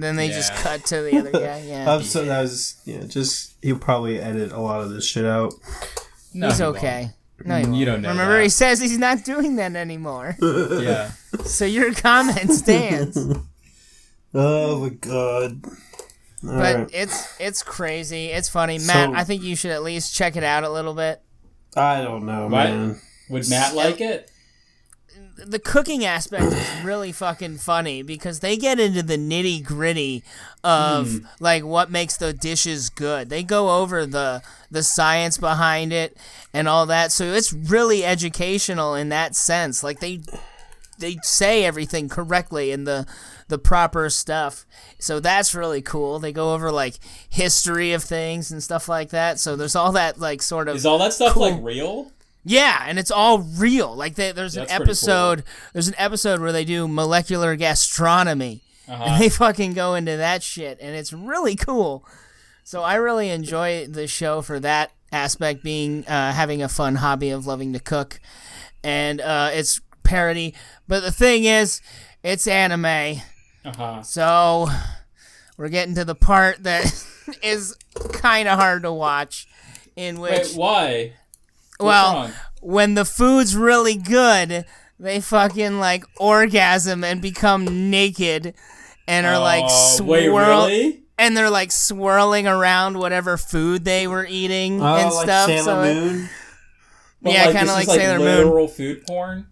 then they just cut to the other guy. Yeah, I'm so that was yeah. Just he'll probably edit a lot of this shit out. No, he's he won't. okay. No, he You won't. don't know Remember, that. he says he's not doing that anymore. Yeah. so your comment stands. Oh my god! All But right. it's it's crazy. It's funny, Matt. So- I think you should at least check it out a little bit. I don't know, What? man. Would Matt like it? The cooking aspect is really fucking funny because they get into the nitty gritty of Hmm. like what makes the dishes good. They go over the the science behind it and all that. So it's really educational in that sense. Like they they say everything correctly in the the proper stuff. So that's really cool. They go over like history of things and stuff like that. So there's all that like sort of Is all that stuff Cool. like real? yeah, and it's all real. Like they, there's That's an episode. There's an episode where they do molecular gastronomy, Uh-huh. and they fucking go into that shit, and it's really cool. So I really enjoy the show for that aspect, being uh, having a fun hobby of loving to cook, and uh, it's parody. But the thing is, it's anime, Uh-huh. so we're getting to the part that is kind of hard to watch. In which, Wait, why? What's well, wrong? when the food's really good, they fucking like orgasm and become naked and are like Oh, swirl really? and they're like swirling around whatever food they were eating Oh, and like stuff. Sailor so Moon. But, Yeah, kinda this like is, like Sailor Moon. literal food porn.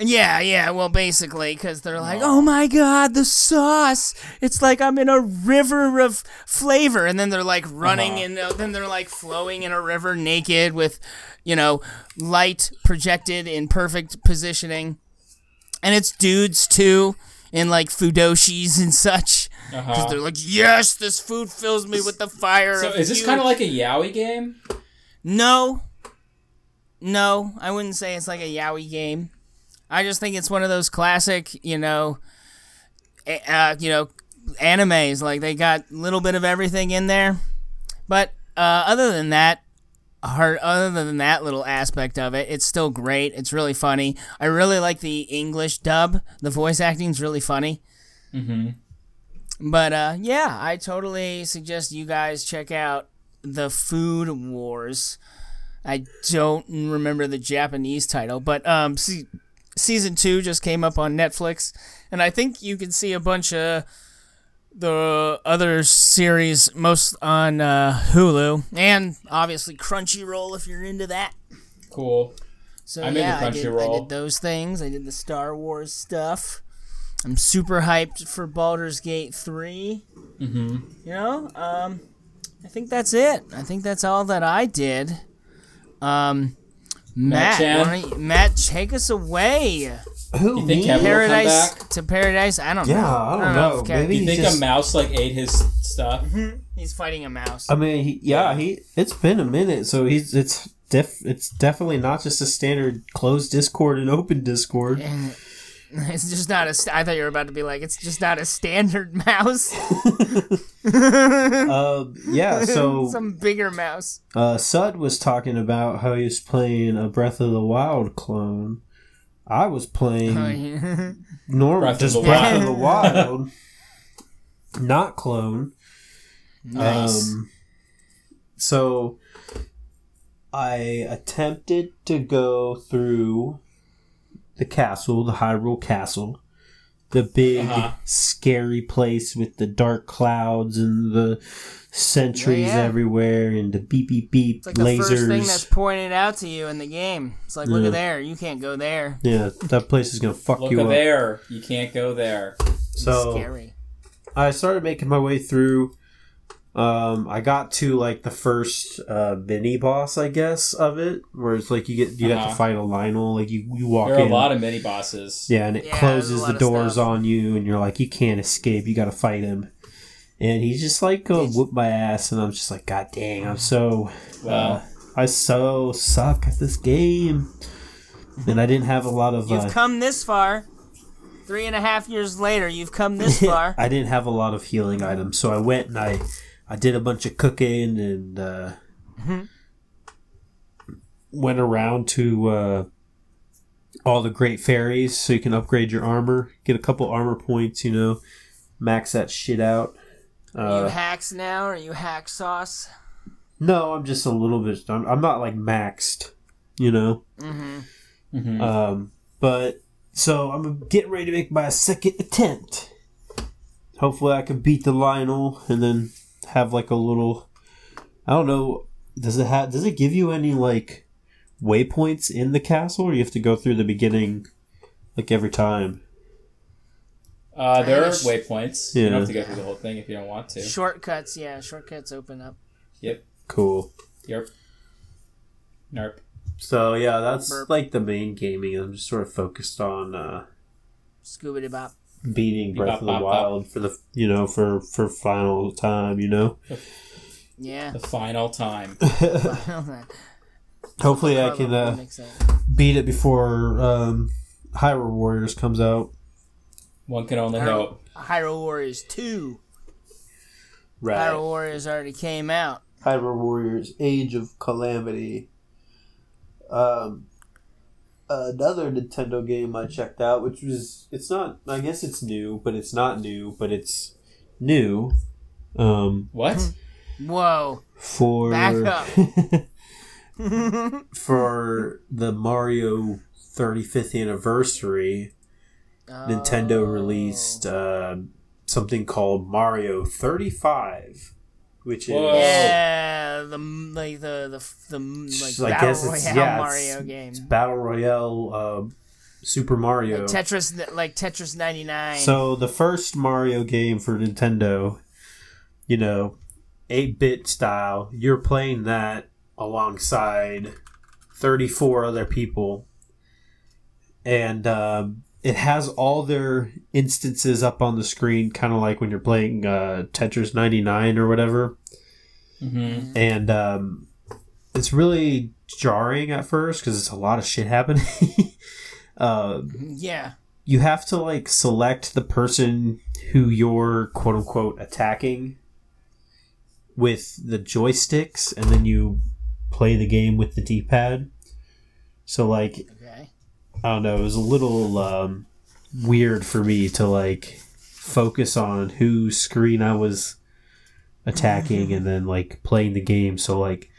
Yeah, yeah. Well, basically, because they're like, "Oh my god, the sauce! It's like I'm in a river of flavor." And then they're like running, Uh-huh. and uh, then they're like flowing in a river naked with, you know, light projected in perfect positioning. And it's dudes too, in like fudoshis and such. Because Uh-huh. they're like, "Yes, this food fills me with the fire." So is this kind of like a yaoi game? No. No, I wouldn't say it's like a yaoi game. I just think it's one of those classic, you know, uh, you know, animes. Like they got a little bit of everything in there. But uh, other than that, hard, other than that little aspect of it, it's still great. It's really funny. I really like the English dub. The voice acting's really funny. Mm-hmm. But uh, yeah, I totally suggest you guys check out the Food Wars. I don't remember the Japanese title, but um, se- season two just came up on Netflix, and I think you can see a bunch of the other series, most on uh, Hulu, and obviously Crunchyroll if you're into that. Cool. So I'm into yeah, I did, I did those things. I did the Star Wars stuff. I'm super hyped for Baldur's Gate 3. Mm-hmm. You know, um, I think that's it. I think that's all that I did. Um, Matt, Chan? don't you- Matt, take us away. Who You think me? Kevin- will come Paradise back? to paradise. I don't Yeah, know. I don't know. if Maybe Do you think just- a mouse like ate his stuff? Mm-hmm. he's fighting a mouse. I mean, he, yeah, he. It's been a minute, so he's it's def. It's definitely not just a standard closed Discord and open Discord. And it's just not a. St- I thought you were about to be like, it's just not a standard mouse. uh, yeah. So Some bigger mouse. uh, Sud was talking about how he was playing a Breath of the Wild clone. I was playing Oh, yeah. normal, Breath of just the Breath of the Wild, not clone. nice. Um, so I attempted to go through the castle, the Hyrule Castle, the big Uh-huh. scary place with the dark clouds and the sentries Yeah, yeah. everywhere and the beep beep beep it's like the lasers. first thing that's pointed out to you in the game. It's like, look Yeah. at there. You can't go there. yeah, that place is gonna fuck you up. Look you at up. there. You can't go there. So Scary. I started making my way through. Um, I got to like the first uh, mini boss, I guess, of it, where it's like you get you have Uh-huh. to fight a Lynel. Like you, you walk There are a lot of mini bosses. yeah, and it Yeah, closes the doors stuff. on you, and you're like you can't escape. You got to fight him, and he's just like go Did- whoop my ass, and I'm just like, God dang, I'm so Wow. uh, I so suck at this game, and I didn't have a lot of. You've uh, come this far. Three and a half years later, you've come this far. I didn't have a lot of healing items, so I went and I, I did a bunch of cooking and uh, went around to uh, all the great fairies, so you can upgrade your armor, get a couple armor points, you know, max that shit out. Are you Uh, hacks now? Or are you hack sauce? no, I'm just a little bit. I'm, I'm not like maxed, you know. Mm-hmm. Mhm. Um, but so I'm getting ready to make my second attempt. Hopefully, I can beat the Lynel and then have like a little. I don't know. Does it have? Does it give you any like waypoints in the castle, or you have to go through the beginning, like every time? Uh, there are Irish- waypoints. You Yeah. don't have to go through the whole thing if you don't want to. Shortcuts, yeah, shortcuts open up. Yep. Cool. Yep. Nerp. So yeah, that's Burp. like the main gaming. I'm just sort of focused on uh, Scooby Bop. Beating Breath of the Bop, bop, Wild for the you know for for final time. You know. Yeah. The final time. Hopefully, I can uh, beat it before um, Hyrule Warriors comes out. One can only Hyrule, hope. Hyrule Warriors 2. Right. Hyrule Warriors already came out. Hyrule Warriors: Age of Calamity. Um, another Nintendo game I checked out, which was it's not. I guess it's new, but it's not new, but it's new. Um, What? Whoa. for Back up. for the Mario 35th anniversary, Nintendo Oh. released uh, something called Mario 35, which is Whoa. Yeah, the like the the the like I battle guess it's- royale yeah, it's- Mario game. Battle Royale uh, Super Mario. Like Tetris, like Tetris ninety nine. So the first Mario game for Nintendo, you know, 8-bit style, you're playing that alongside 34 other people. And um, it has all their instances up on the screen, kind of like when you're playing uh, Tetris 99 or whatever. Mm-hmm. And um, it's really jarring at first because it's a lot of shit happening. uh, yeah, you have to like select the person who you're quote unquote attacking with the joysticks and then you play the game with the d-pad so like okay. I don't know it was a little um, weird for me to like focus on whose screen i was attacking and then like playing the game so like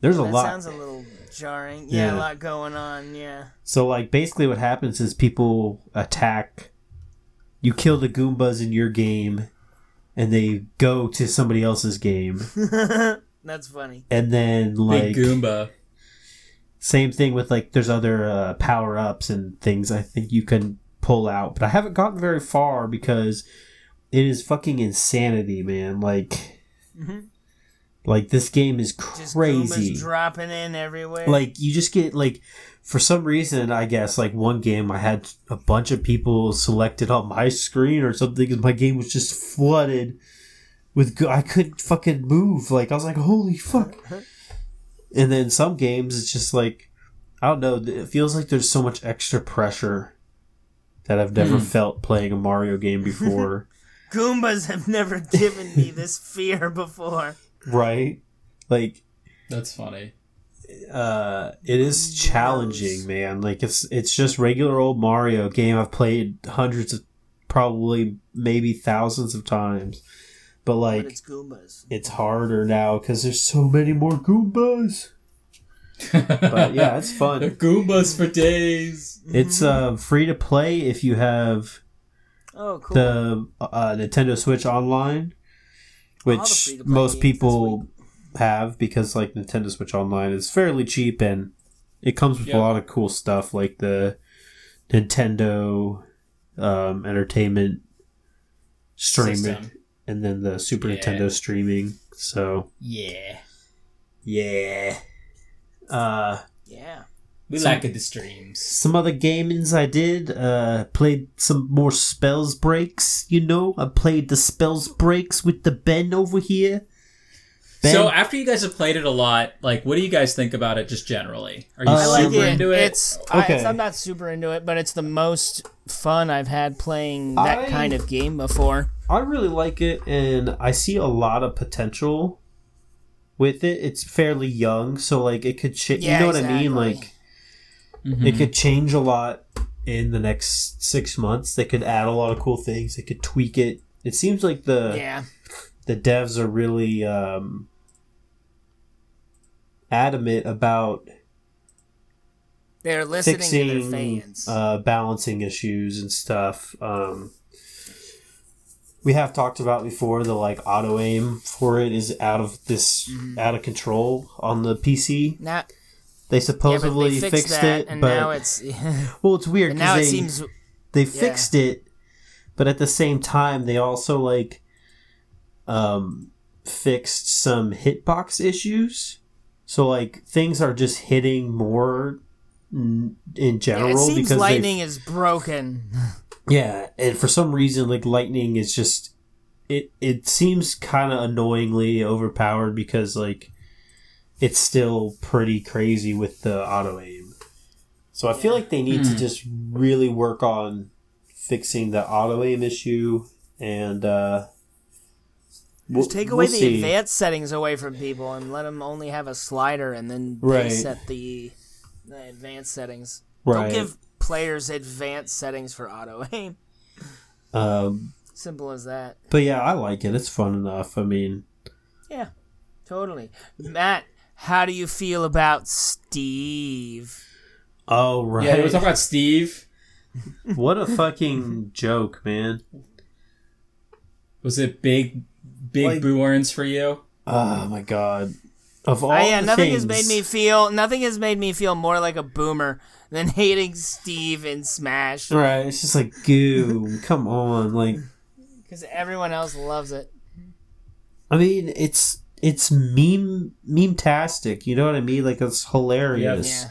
there's a That lot sounds a little jarring. Yeah, Yeah. a lot going on. Yeah. So like basically what happens is people attack you kill the Goombas in your game and they go to somebody else's game That's funny. and then like Big Goomba. Same thing with like there's other uh, power ups and things I think you can pull out but I haven't gotten very far because it is fucking insanity man like Mhm. like this game is crazy dropping in everywhere. like you just get like for some reason i guess like one game i had a bunch of people selected on my screen or something and my game was just flooded with go- i couldn't fucking move like i was like holy fuck and then some games it's just like i don't know it feels like there's so much extra pressure that i've never Hmm. felt playing a mario game before Goombas have never given me this fear before. right like That's funny. uh it is challenging man like it's it's just regular old mario game i've played hundreds of probably maybe thousands of times but But like it's Goombas. it's harder now because there's so many more goombas but yeah it's The fun Goombas for days. it's uh free to play if you have Oh, cool. the uh, nintendo switch online which free-to-play most people have because like nintendo switch online is fairly cheap and it comes with Yeah. a lot of cool stuff like the nintendo um, entertainment streaming, System. And then the Super Yeah. Nintendo streaming. So Yeah. yeah. Uh, Yeah. We Some- like the streams. some other gamings I did. Uh, played some more spells breaks. You know, I played the spells breaks with the Ben over here. Ben, So after you guys have played it a lot, like, what do you guys think about it just generally? Are you Uh, I like super it. into it? It's, I, Okay. it's I'm not super into it, but it's the most fun I've had playing that I- kind of game before. I really like it, and I see a lot of potential with it. It's fairly young, so like it could. change. Yeah, you know what I mean? exactly. Like Mhm. it could change a lot in the next six months. They could add a lot of cool things. They could tweak it. It seems like the Yeah. the devs are really um, adamant about They're listening to their fixing fans. uh, balancing issues and stuff. Um, we have talked about before the like auto aim for it is out of this Mm-hmm. out of control on the PC. now, They yeah, supposedly they fixed, fixed that, it, and but now it's well, it's weird now because it they seems they fixed it, but at the same time they also like um fixed some hitbox issues. So like things are just hitting more n- in it general seems because lightning is broken. Yeah, and for some reason, like lightning is just it. It seems kind of annoyingly overpowered because like it's still pretty crazy with the auto aim. So I feel like they need to just really work on fixing the auto aim issue and uh we'll- Just take away we'll the see. advanced settings away from people and let them only have a slider and then Right. set the, the advanced settings. Right. Don't give players advanced settings for auto aim. Um, Simple as that. but yeah, I like it. It's fun enough. I mean, Yeah, totally. Matt, how do you feel about Steve? oh right, Yeah, we're talking about Steve. what a fucking joke, man. Was it big, big Like- boo earns for you? Oh my god. Of all I, yeah, nothing things, has made me feel nothing has made me feel more like a boomer than hating Steve in Smash Right, it's just like goo. Come on, like because everyone else loves it. I mean, it's it's meme meme tastic. You know what I mean? Like it's hilarious. Yeah,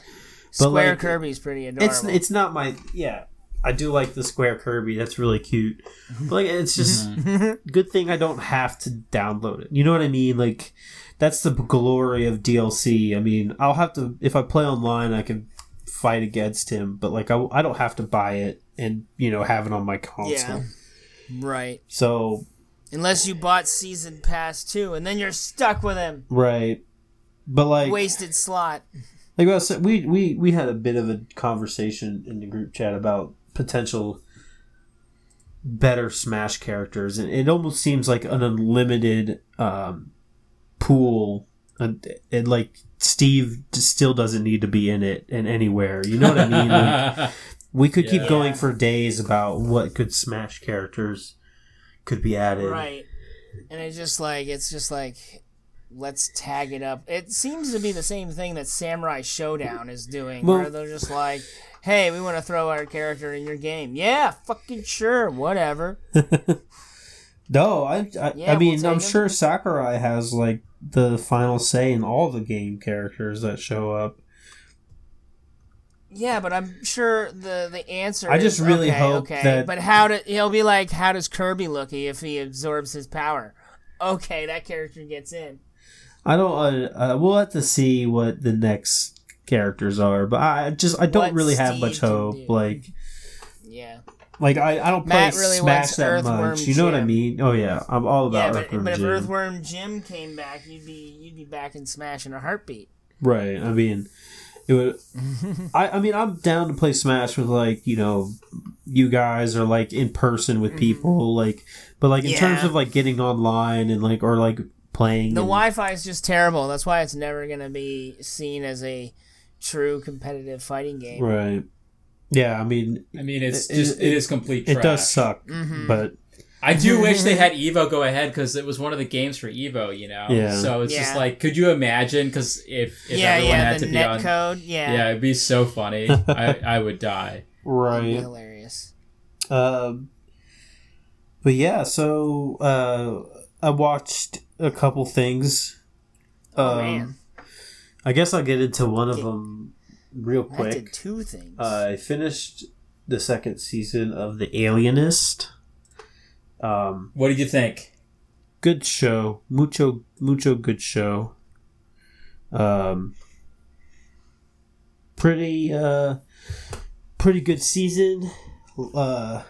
But, Square like, Kirby's pretty adorable. It's it's not my yeah. I do like the square Kirby. That's really cute. But like it's just good thing I don't have to download it. You know what I mean? Like that's the glory of DLC. I mean, I'll have to if I play online, I can fight against him. But like I, I don't have to buy it and you know have it on my console. yeah, right. So Unless you bought Season Pass too, and then you're stuck with him. right. But like Wasted slot. like I said, we we we had a bit of a conversation in the group chat about potential better Smash characters, and it almost seems like an unlimited um, pool, and, and like Steve still doesn't need to be in it and anywhere. You know what I mean? Like, we could keep going for days about what good Smash characters could be added. Right. And it's just like it's just like let's tag it up. It seems to be the same thing that Samurai Shodown is doing, Well- where they're just like, "Hey, we want to throw our character in your game." Yeah, fucking sure, whatever. No, I I, Yeah, I we'll mean I'm him. sure Sakurai has like the final say in all the game characters that show up. Yeah, but I'm sure the the answer. I just is, really okay, hope okay. that- But how do he'll be like? How does Kirby look if he absorbs his power? Okay, that character gets in. I don't. Uh, uh, we'll have to see what the next characters are, but I just I don't What really have much hope. Like. Like I, I don't play Matt really Smash that Earthworm much. You know what I mean? Oh yeah, I'm all Yeah, about but, Earthworm but if Jim. Earthworm Jim came back, you'd be you'd be back in Smash in a heartbeat. Right. I mean, it would. I I mean, I'm down to play Smash with like you know, you guys or like in person with people like, but like in terms Mm-hmm. Of like getting online and like or like playing. The and- Wi-Fi is just terrible. That's why it's never gonna be seen as a true competitive fighting game. Right. Yeah. I mean, I mean, it's It- just it- it is complete. Trash. it does suck, Mm-hmm. but I do wish they had Evo go ahead because it was one of the games for Evo. You know. Yeah. So it's Yeah. just like, could you imagine? Because if, if yeah, everyone yeah, had the to be net on, code. Yeah, yeah, it'd be so funny. I I would die. That'd be right. hilarious. Um, but yeah, so uh, I watched a couple things. Oh Um, man, I guess I'll get into one of them real I quick. did two things. Uh, I finished the second season of The Alienist. Um, What did you think? good show, mucho mucho good show. Um, pretty uh, pretty good season. Uh,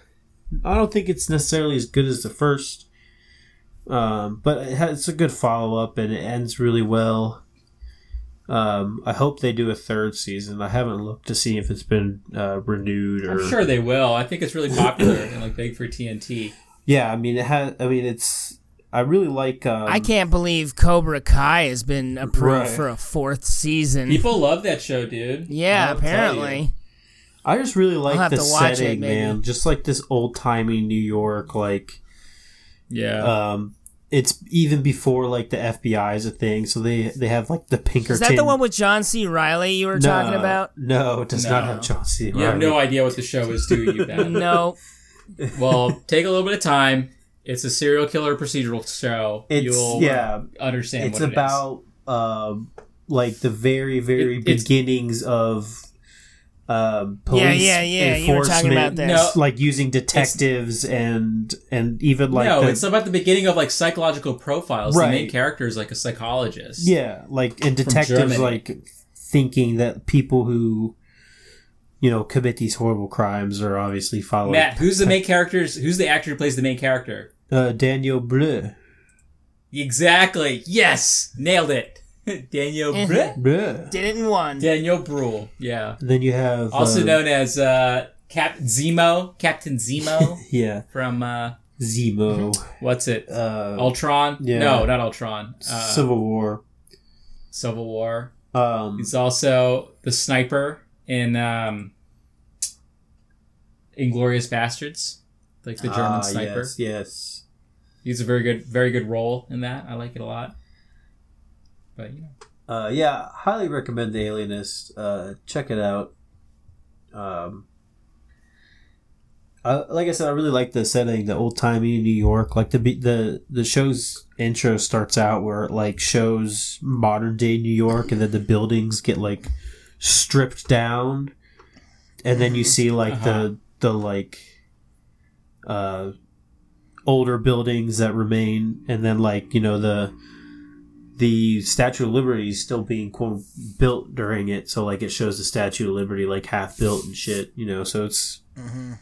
I don't think it's necessarily as good as the first, um, but it has, it's a good follow up and it ends really well. Um, I hope they do a third season. I haven't looked to see if it's been uh, renewed or. I'm sure they will. I think it's really popular and like big for TNT. Yeah, I mean it has. I mean it's. I really like. Um, I can't believe Cobra Kai has been approved Right. for a fourth season. People love that show, dude. yeah, I'll apparently. I just really like the to watch it, setting, man. Just like this old timey New York, like Yeah. um, it's even before like the FBI is a thing. So they they have like the Pinkerton. Is that the one with John C. Reilly you were No, talking about? No, it does not have John C. you have no idea what the show is, do you, Ben? No. Well, take a little bit of time. It's a serial killer procedural show. It's You'll yeah. understand It's what it is. about um, like the very very It- beginnings of um, police Yeah, yeah, yeah, you were talking about enforcement, this. No. like using detectives and and even like no, the, it's about the beginning of like psychological profiles. The main Right. character is like a psychologist. Yeah, like and detectives like thinking that people who you know commit these horrible crimes are obviously following Matt, who's the main characters? Who's the actor who plays the main character? uh, Daniel Bleu. Exactly. Yes, nailed it. Daniel Brühl. Bleu. Did it in one. Daniel Brühl. Yeah. Then you have Also uh, known as uh, Cap Zemo, Captain Zemo yeah from uh, Zemo, what's it? uh, Ultron? yeah. No, not Ultron. Uh, Civil War. Civil War. Um, He's also the sniper in um, Inglourious Basterds, like the German ah, sniper. Yes, yes. He's a very good, very good role in that. I like it a lot. But you know, Uh, yeah, highly recommend The Alienist. Uh, check it out. Um, I, like I said, I really like the setting, the old timey New York. Like the the the show's intro starts out where it like shows modern day New York, and then the buildings get like stripped down, and then you see like Uh-huh. the the like uh older buildings that remain, and then like you know the the Statue of Liberty is still being quote built during it, so like it shows the Statue of Liberty like half built and shit, you know. So it's Mm-hmm.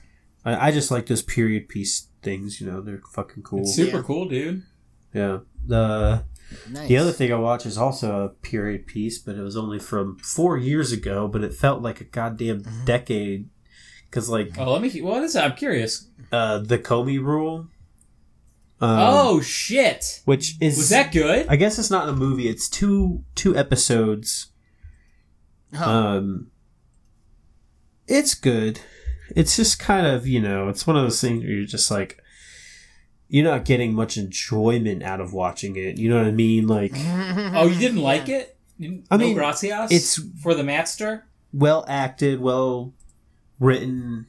I, I just like those period piece things, you know. They're fucking cool. it's super Yeah. cool, dude. Yeah. The Nice. the other thing I watched is also a period piece, but it was only from four years ago, but it felt like a goddamn Mm-hmm. decade. Because like Oh, let me. What is that? I'm curious. uh, the Comey Rule. Um, oh shit! which is Was that good? I guess it's not a movie. It's two two episodes. Oh, Um, it's good. It's just kind of you know, it's one of those things where you're just like, you're not getting much enjoyment out of watching it. You know what I mean? Like, oh, you didn't like it? You- I no mean, gracias. it's- for the master. well acted, well written.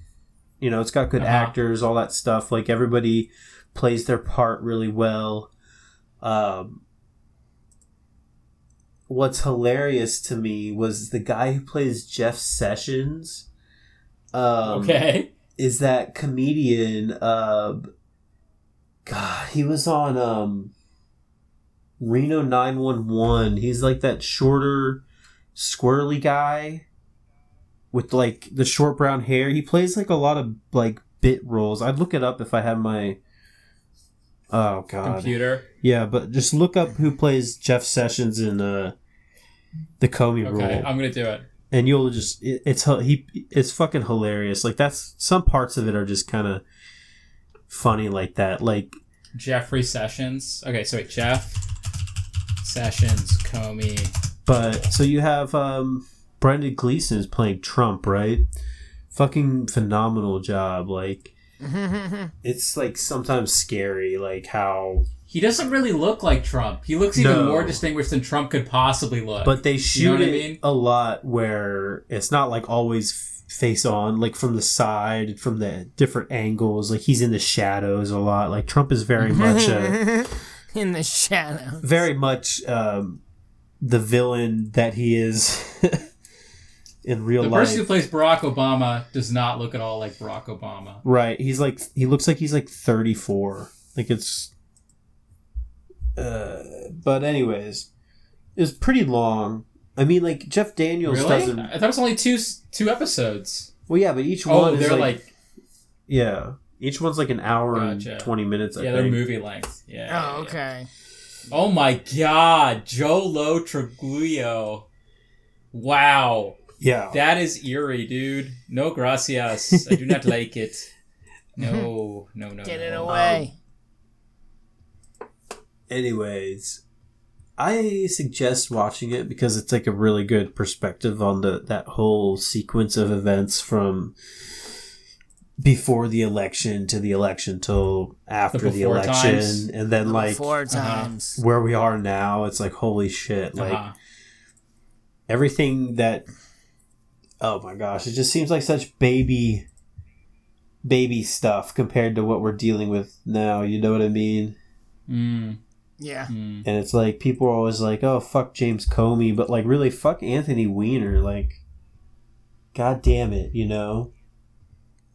You know, it's got good Uh-huh. actors, all that stuff. Like everybody plays their part really well. Um, what's hilarious to me was the guy who plays Jeff Sessions. Um, okay. is that comedian? Uh, God, he was on um, Reno nine one one. He's like that shorter, squirrely guy with like the short brown hair. He plays like a lot of like bit roles. I'd look it up if I had my. Oh God, Computer. yeah, but just look up who plays Jeff Sessions in uh, the Comey Rule. Okay, I'm gonna do it. and you'll just it, it's he it's fucking hilarious like that's some parts of it are just kind of funny like that like Jeffrey Sessions. Okay, so wait, Jeff Sessions, Comey. but so you have um brendan gleeson is playing trump right fucking phenomenal job like it's like sometimes scary like how He doesn't really look like Trump. He looks even No. more distinguished than Trump could possibly look. but they shoot what I it mean? a lot where it's not like always face on, like from the side, from the different angles. Like he's in the shadows a lot. Like Trump is very much a in the shadow. very much um, the villain that he is in real The life. person who plays Barack Obama does not look at all like Barack Obama. Right. He's like he looks like he's like 34. Like it's uh but anyways, it's pretty long. I mean like Jeff Daniels Really? doesn't I thought it was only two two episodes. Well yeah, but each Oh, one is they're like, like, yeah. Each one's like an hour Gotcha. and 20 minutes I yeah, they're movie length. Yeah. yeah, Oh, yeah. okay. Oh my God, Joe Lo Truglio. Wow, Yeah. that is eerie, dude. No gracias. I do not like it. No, no, no. Get no. it away. anyways, I suggest watching it because it's like a really good perspective on the that whole sequence of events from before the election to the election till after The the, election times. and then like Four times. where we are now it's like holy shit like Uh-huh. everything that oh my gosh it just seems like such baby baby stuff compared to what we're dealing with now you know what i mean Mm, Yeah. mm. and it's like people are always like, "Oh, fuck James Comey," but like, really, fuck Anthony Weiner. Like, god damn it, you know?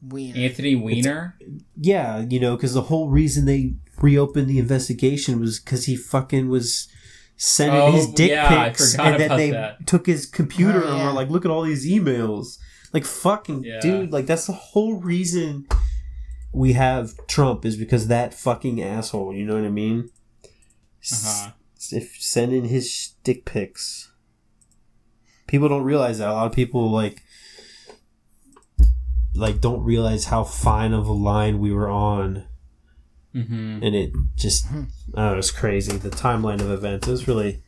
Weird. Anthony Weiner. Yeah, you know, because the whole reason they reopened the investigation was because he fucking was sending Oh, his dick yeah, I pics, forgot and then about they that. took his computer Oh, and were like, "Look at all these emails." Like, fucking Yeah. dude, like that's the whole reason we have Trump is because that fucking asshole. You know what I mean? Uh-huh. if sending his dick pics. People don't realize that. A lot of people like like don't realize how fine of a line we were on hmm and it just I don't know, it's crazy. The timeline of events is really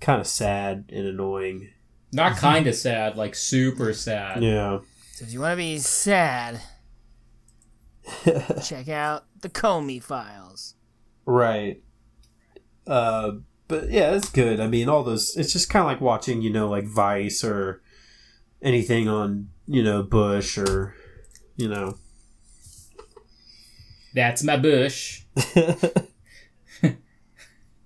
kind of sad and annoying. Not kind of sad, like super sad. Yeah. So if you want to be sad, check out the Comey files. Right. Uh, but yeah, it's good. I mean, all those. It's just kind of like watching, you know, like Vice or anything on, you know, Bush or, you know. That's my bush.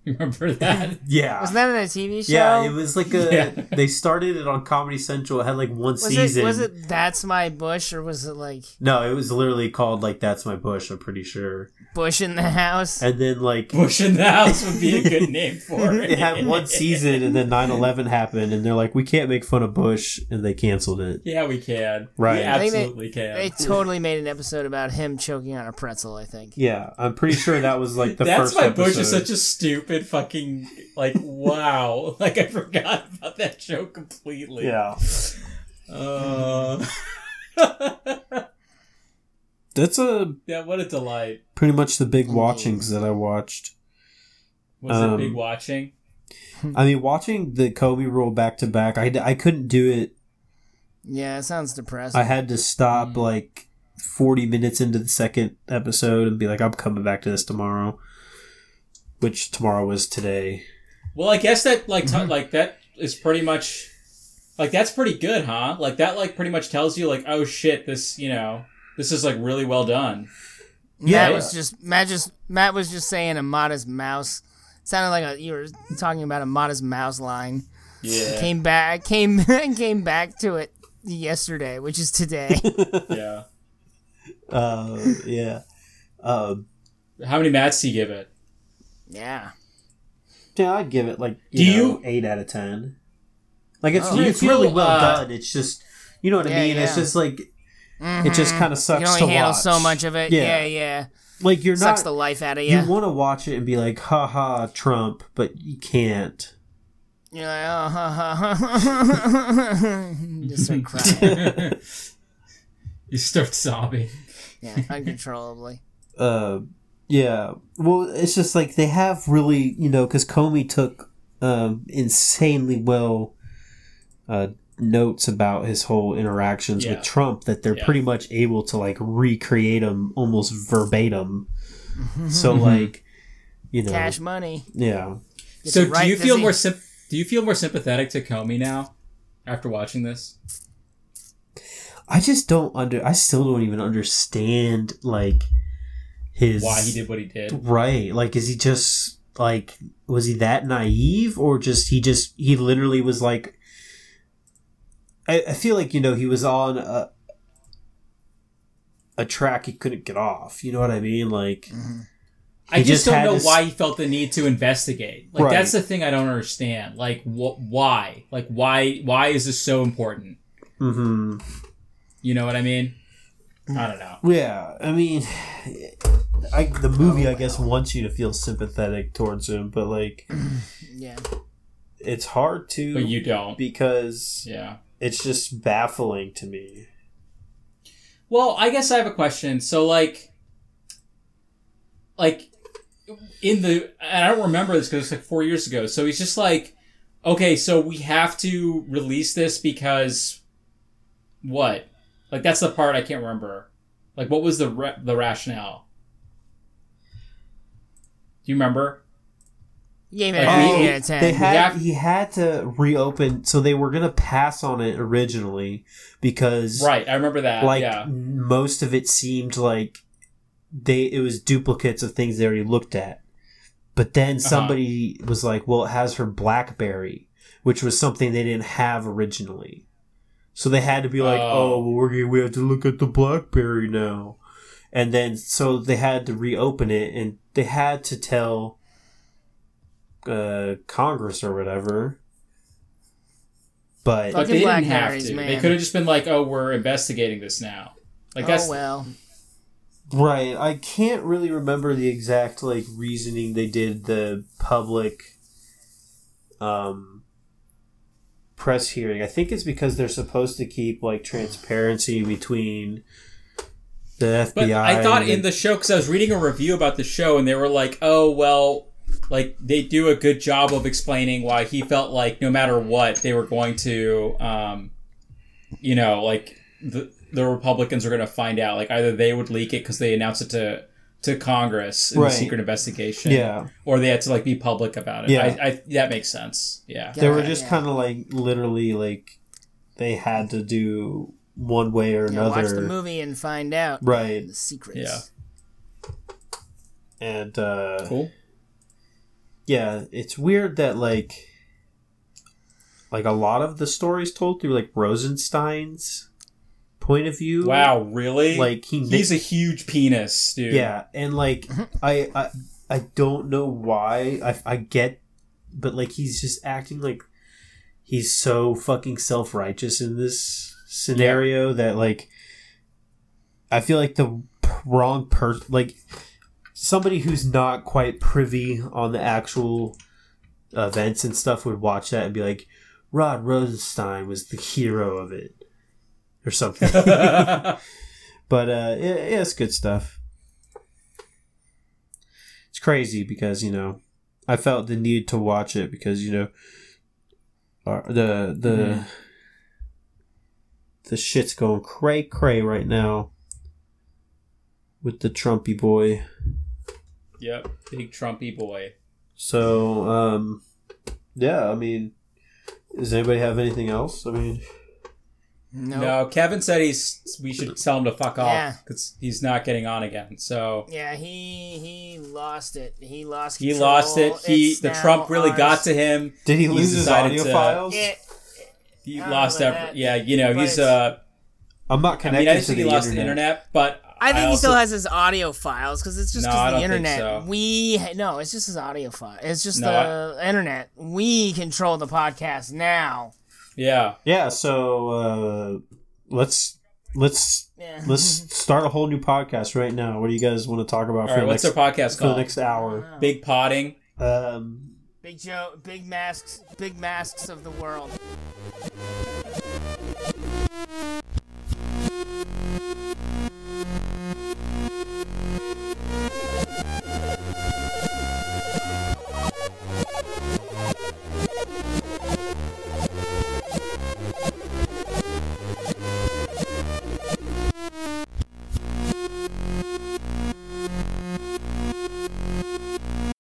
Remember that? yeah. Wasn't that in a TV show? Yeah, it was like a. Yeah. They started it on Comedy Central. It had like one was season. it was it That's My Bush or was it like No, it was literally called like "That's My Bush." I'm pretty sure. Bush in the House? And then like Bush in the house would be a good name for it. it had one season, and then 9/11 happened, and they're like, "We can't make fun of Bush," and they canceled it. Yeah, we can. Right. We I think they- absolutely can. They totally made an episode about him choking on a pretzel, I think. Yeah, I'm pretty sure that was like the That's first my episode. Bush is such a stupid fucking like wow. like I forgot about that show completely. yeah. Uh, That's a yeah, what a delight. pretty much the big watchings that I watched. Was Um, it big watching? I mean, watching the Comey Rule back to back, I, I couldn't do it. Yeah, it sounds depressing. I had to stop Mm. like 40 minutes into the second episode and be like, I'm coming back to this tomorrow. Which tomorrow was today. Well, I guess that like Mm-hmm. t- like that is pretty much like that's pretty good, huh? Like that like pretty much tells you like oh shit, this you know this is like really well done. Yeah. Matt was just Matt just Matt was just saying a Modest Mouse. sounded like a you were talking about a Modest Mouse line. Yeah, Came back came came back to it yesterday, which is today. yeah. Uh, yeah. Uh, How many mats do you give it? Yeah. yeah, I'd give it like Do you, you- eight out of ten. Like it's Oh. Do you it's really well uh, done. It's just you know what Yeah, I mean. It's just like it just kind of You sucks can to only handle watch. so much of it. Yeah. Yeah, yeah. Like you're Sucks not. the life out of you you. want to watch it and be like, "Ha ha, Trump," but you can't. You're like, oh, ha, ha, ha. just start crying. You start sobbing. Yeah, uncontrollably. uh yeah well it's just like they have really you know because comey took um insanely well uh notes about his whole interactions Yeah. with trump that they're Yeah. pretty much able to like recreate them almost verbatim so like you know Cash money. yeah Gets so right, do you feel he? more symp- do you feel more sympathetic to Comey now after watching this? I just don't under. I still don't even understand like his Why he did what he did. right. Like, is he just like was he that naive or just he just he literally was like. I, I feel like you know he was on a a track he couldn't get off. You know what I mean? Like. I just, just don't know this- why he felt the need to investigate. Like Right. that's the thing I don't understand. Like wh- why? Like why? Why is this so important? hmm You know what I mean? I don't know. Yeah, I mean, I the movie I guess wants you to feel sympathetic towards him, but like Yeah. it's hard to But you don't. because Yeah. it's just baffling to me. Well, I guess I have a question. So like like in the and I don't remember this because it's like four years ago. So he's just like, okay, so we have to release this because what? Like that's the part I can't remember. Like what was the ra- the rationale? Do you remember? Yeah, gave it Like, an we- eight out of ten. They had have- he had to reopen, so they were gonna pass on it originally because Right, I remember that. like yeah. most of it seemed like they it was duplicates of things they already looked at. But then Uh-huh. somebody was like, "Well, it has her BlackBerry," which was something they didn't have originally. So they had to be like, Oh. "Oh, well, we're we have to look at the BlackBerry now," and then so they had to reopen it, and they had to tell uh, Congress or whatever. But But Fucking they didn't have Blackberries, to. man. They could have just been like, "Oh, we're investigating this now." Like that's oh well. Right. I can't really remember the exact like reasoning they did the public um press hearing. I think it's because they're supposed to keep like transparency between the FBI. But I thought in the show because I was reading a review about the show and they were like, "Oh well, like they do a good job of explaining why he felt like no matter what they were going to, um, you know, like the the Republicans are going to find out. Like either they would leak it because they announced it to to Congress in Right. the secret investigation, Yeah. or they had to like be public about it. Yeah. I, I that makes sense. Yeah, They were just yeah. kind of like literally like they had to do one way or Yeah, another. watch the movie and find out Right. the secrets. Yeah. And uh cool. yeah, it's weird that like like a lot of the stories told through like Rosenstein's point of view. Wow, really? Like he he's a huge penis, dude. yeah, and like I, I I don't know why I I get, but like he's just acting like he's so fucking self righteous in this scenario that like I feel like the wrong person like somebody who's not quite privy on the actual events and stuff would watch that and be like Rod Rosenstein was the hero of it or something. But uh, yeah, yeah, it's good stuff. It's crazy because you know I felt the need to watch it because you know the the Mhm. The shit's going cray cray right now with the Trumpy boy. Yep, big Trumpy boy. So um, yeah, I mean, does anybody have anything else? I mean, No. No, Kevin said he's we should tell him to fuck off because he's not getting on again. So Yeah, he he lost it. He lost. he lost it. He It's the Trump really ours. got to him. did he He's lose his audio to- files? It, He I lost know every. that. Yeah, you know he's it's- uh. I'm not I connected mean, I to think the he lost internet. the internet, but I think he also- still has his audio files because it's just No, because the internet. so. We no, it's just his audio file. It's just No, the internet. We control the podcast now. Yeah, Yeah, so uh, let's let's Yeah. let's start a whole new podcast right now. What do you guys want to talk about all for right. the What's next their podcast for the next hour? Big potting. Um, Big Joe, big masks, big masks of the world.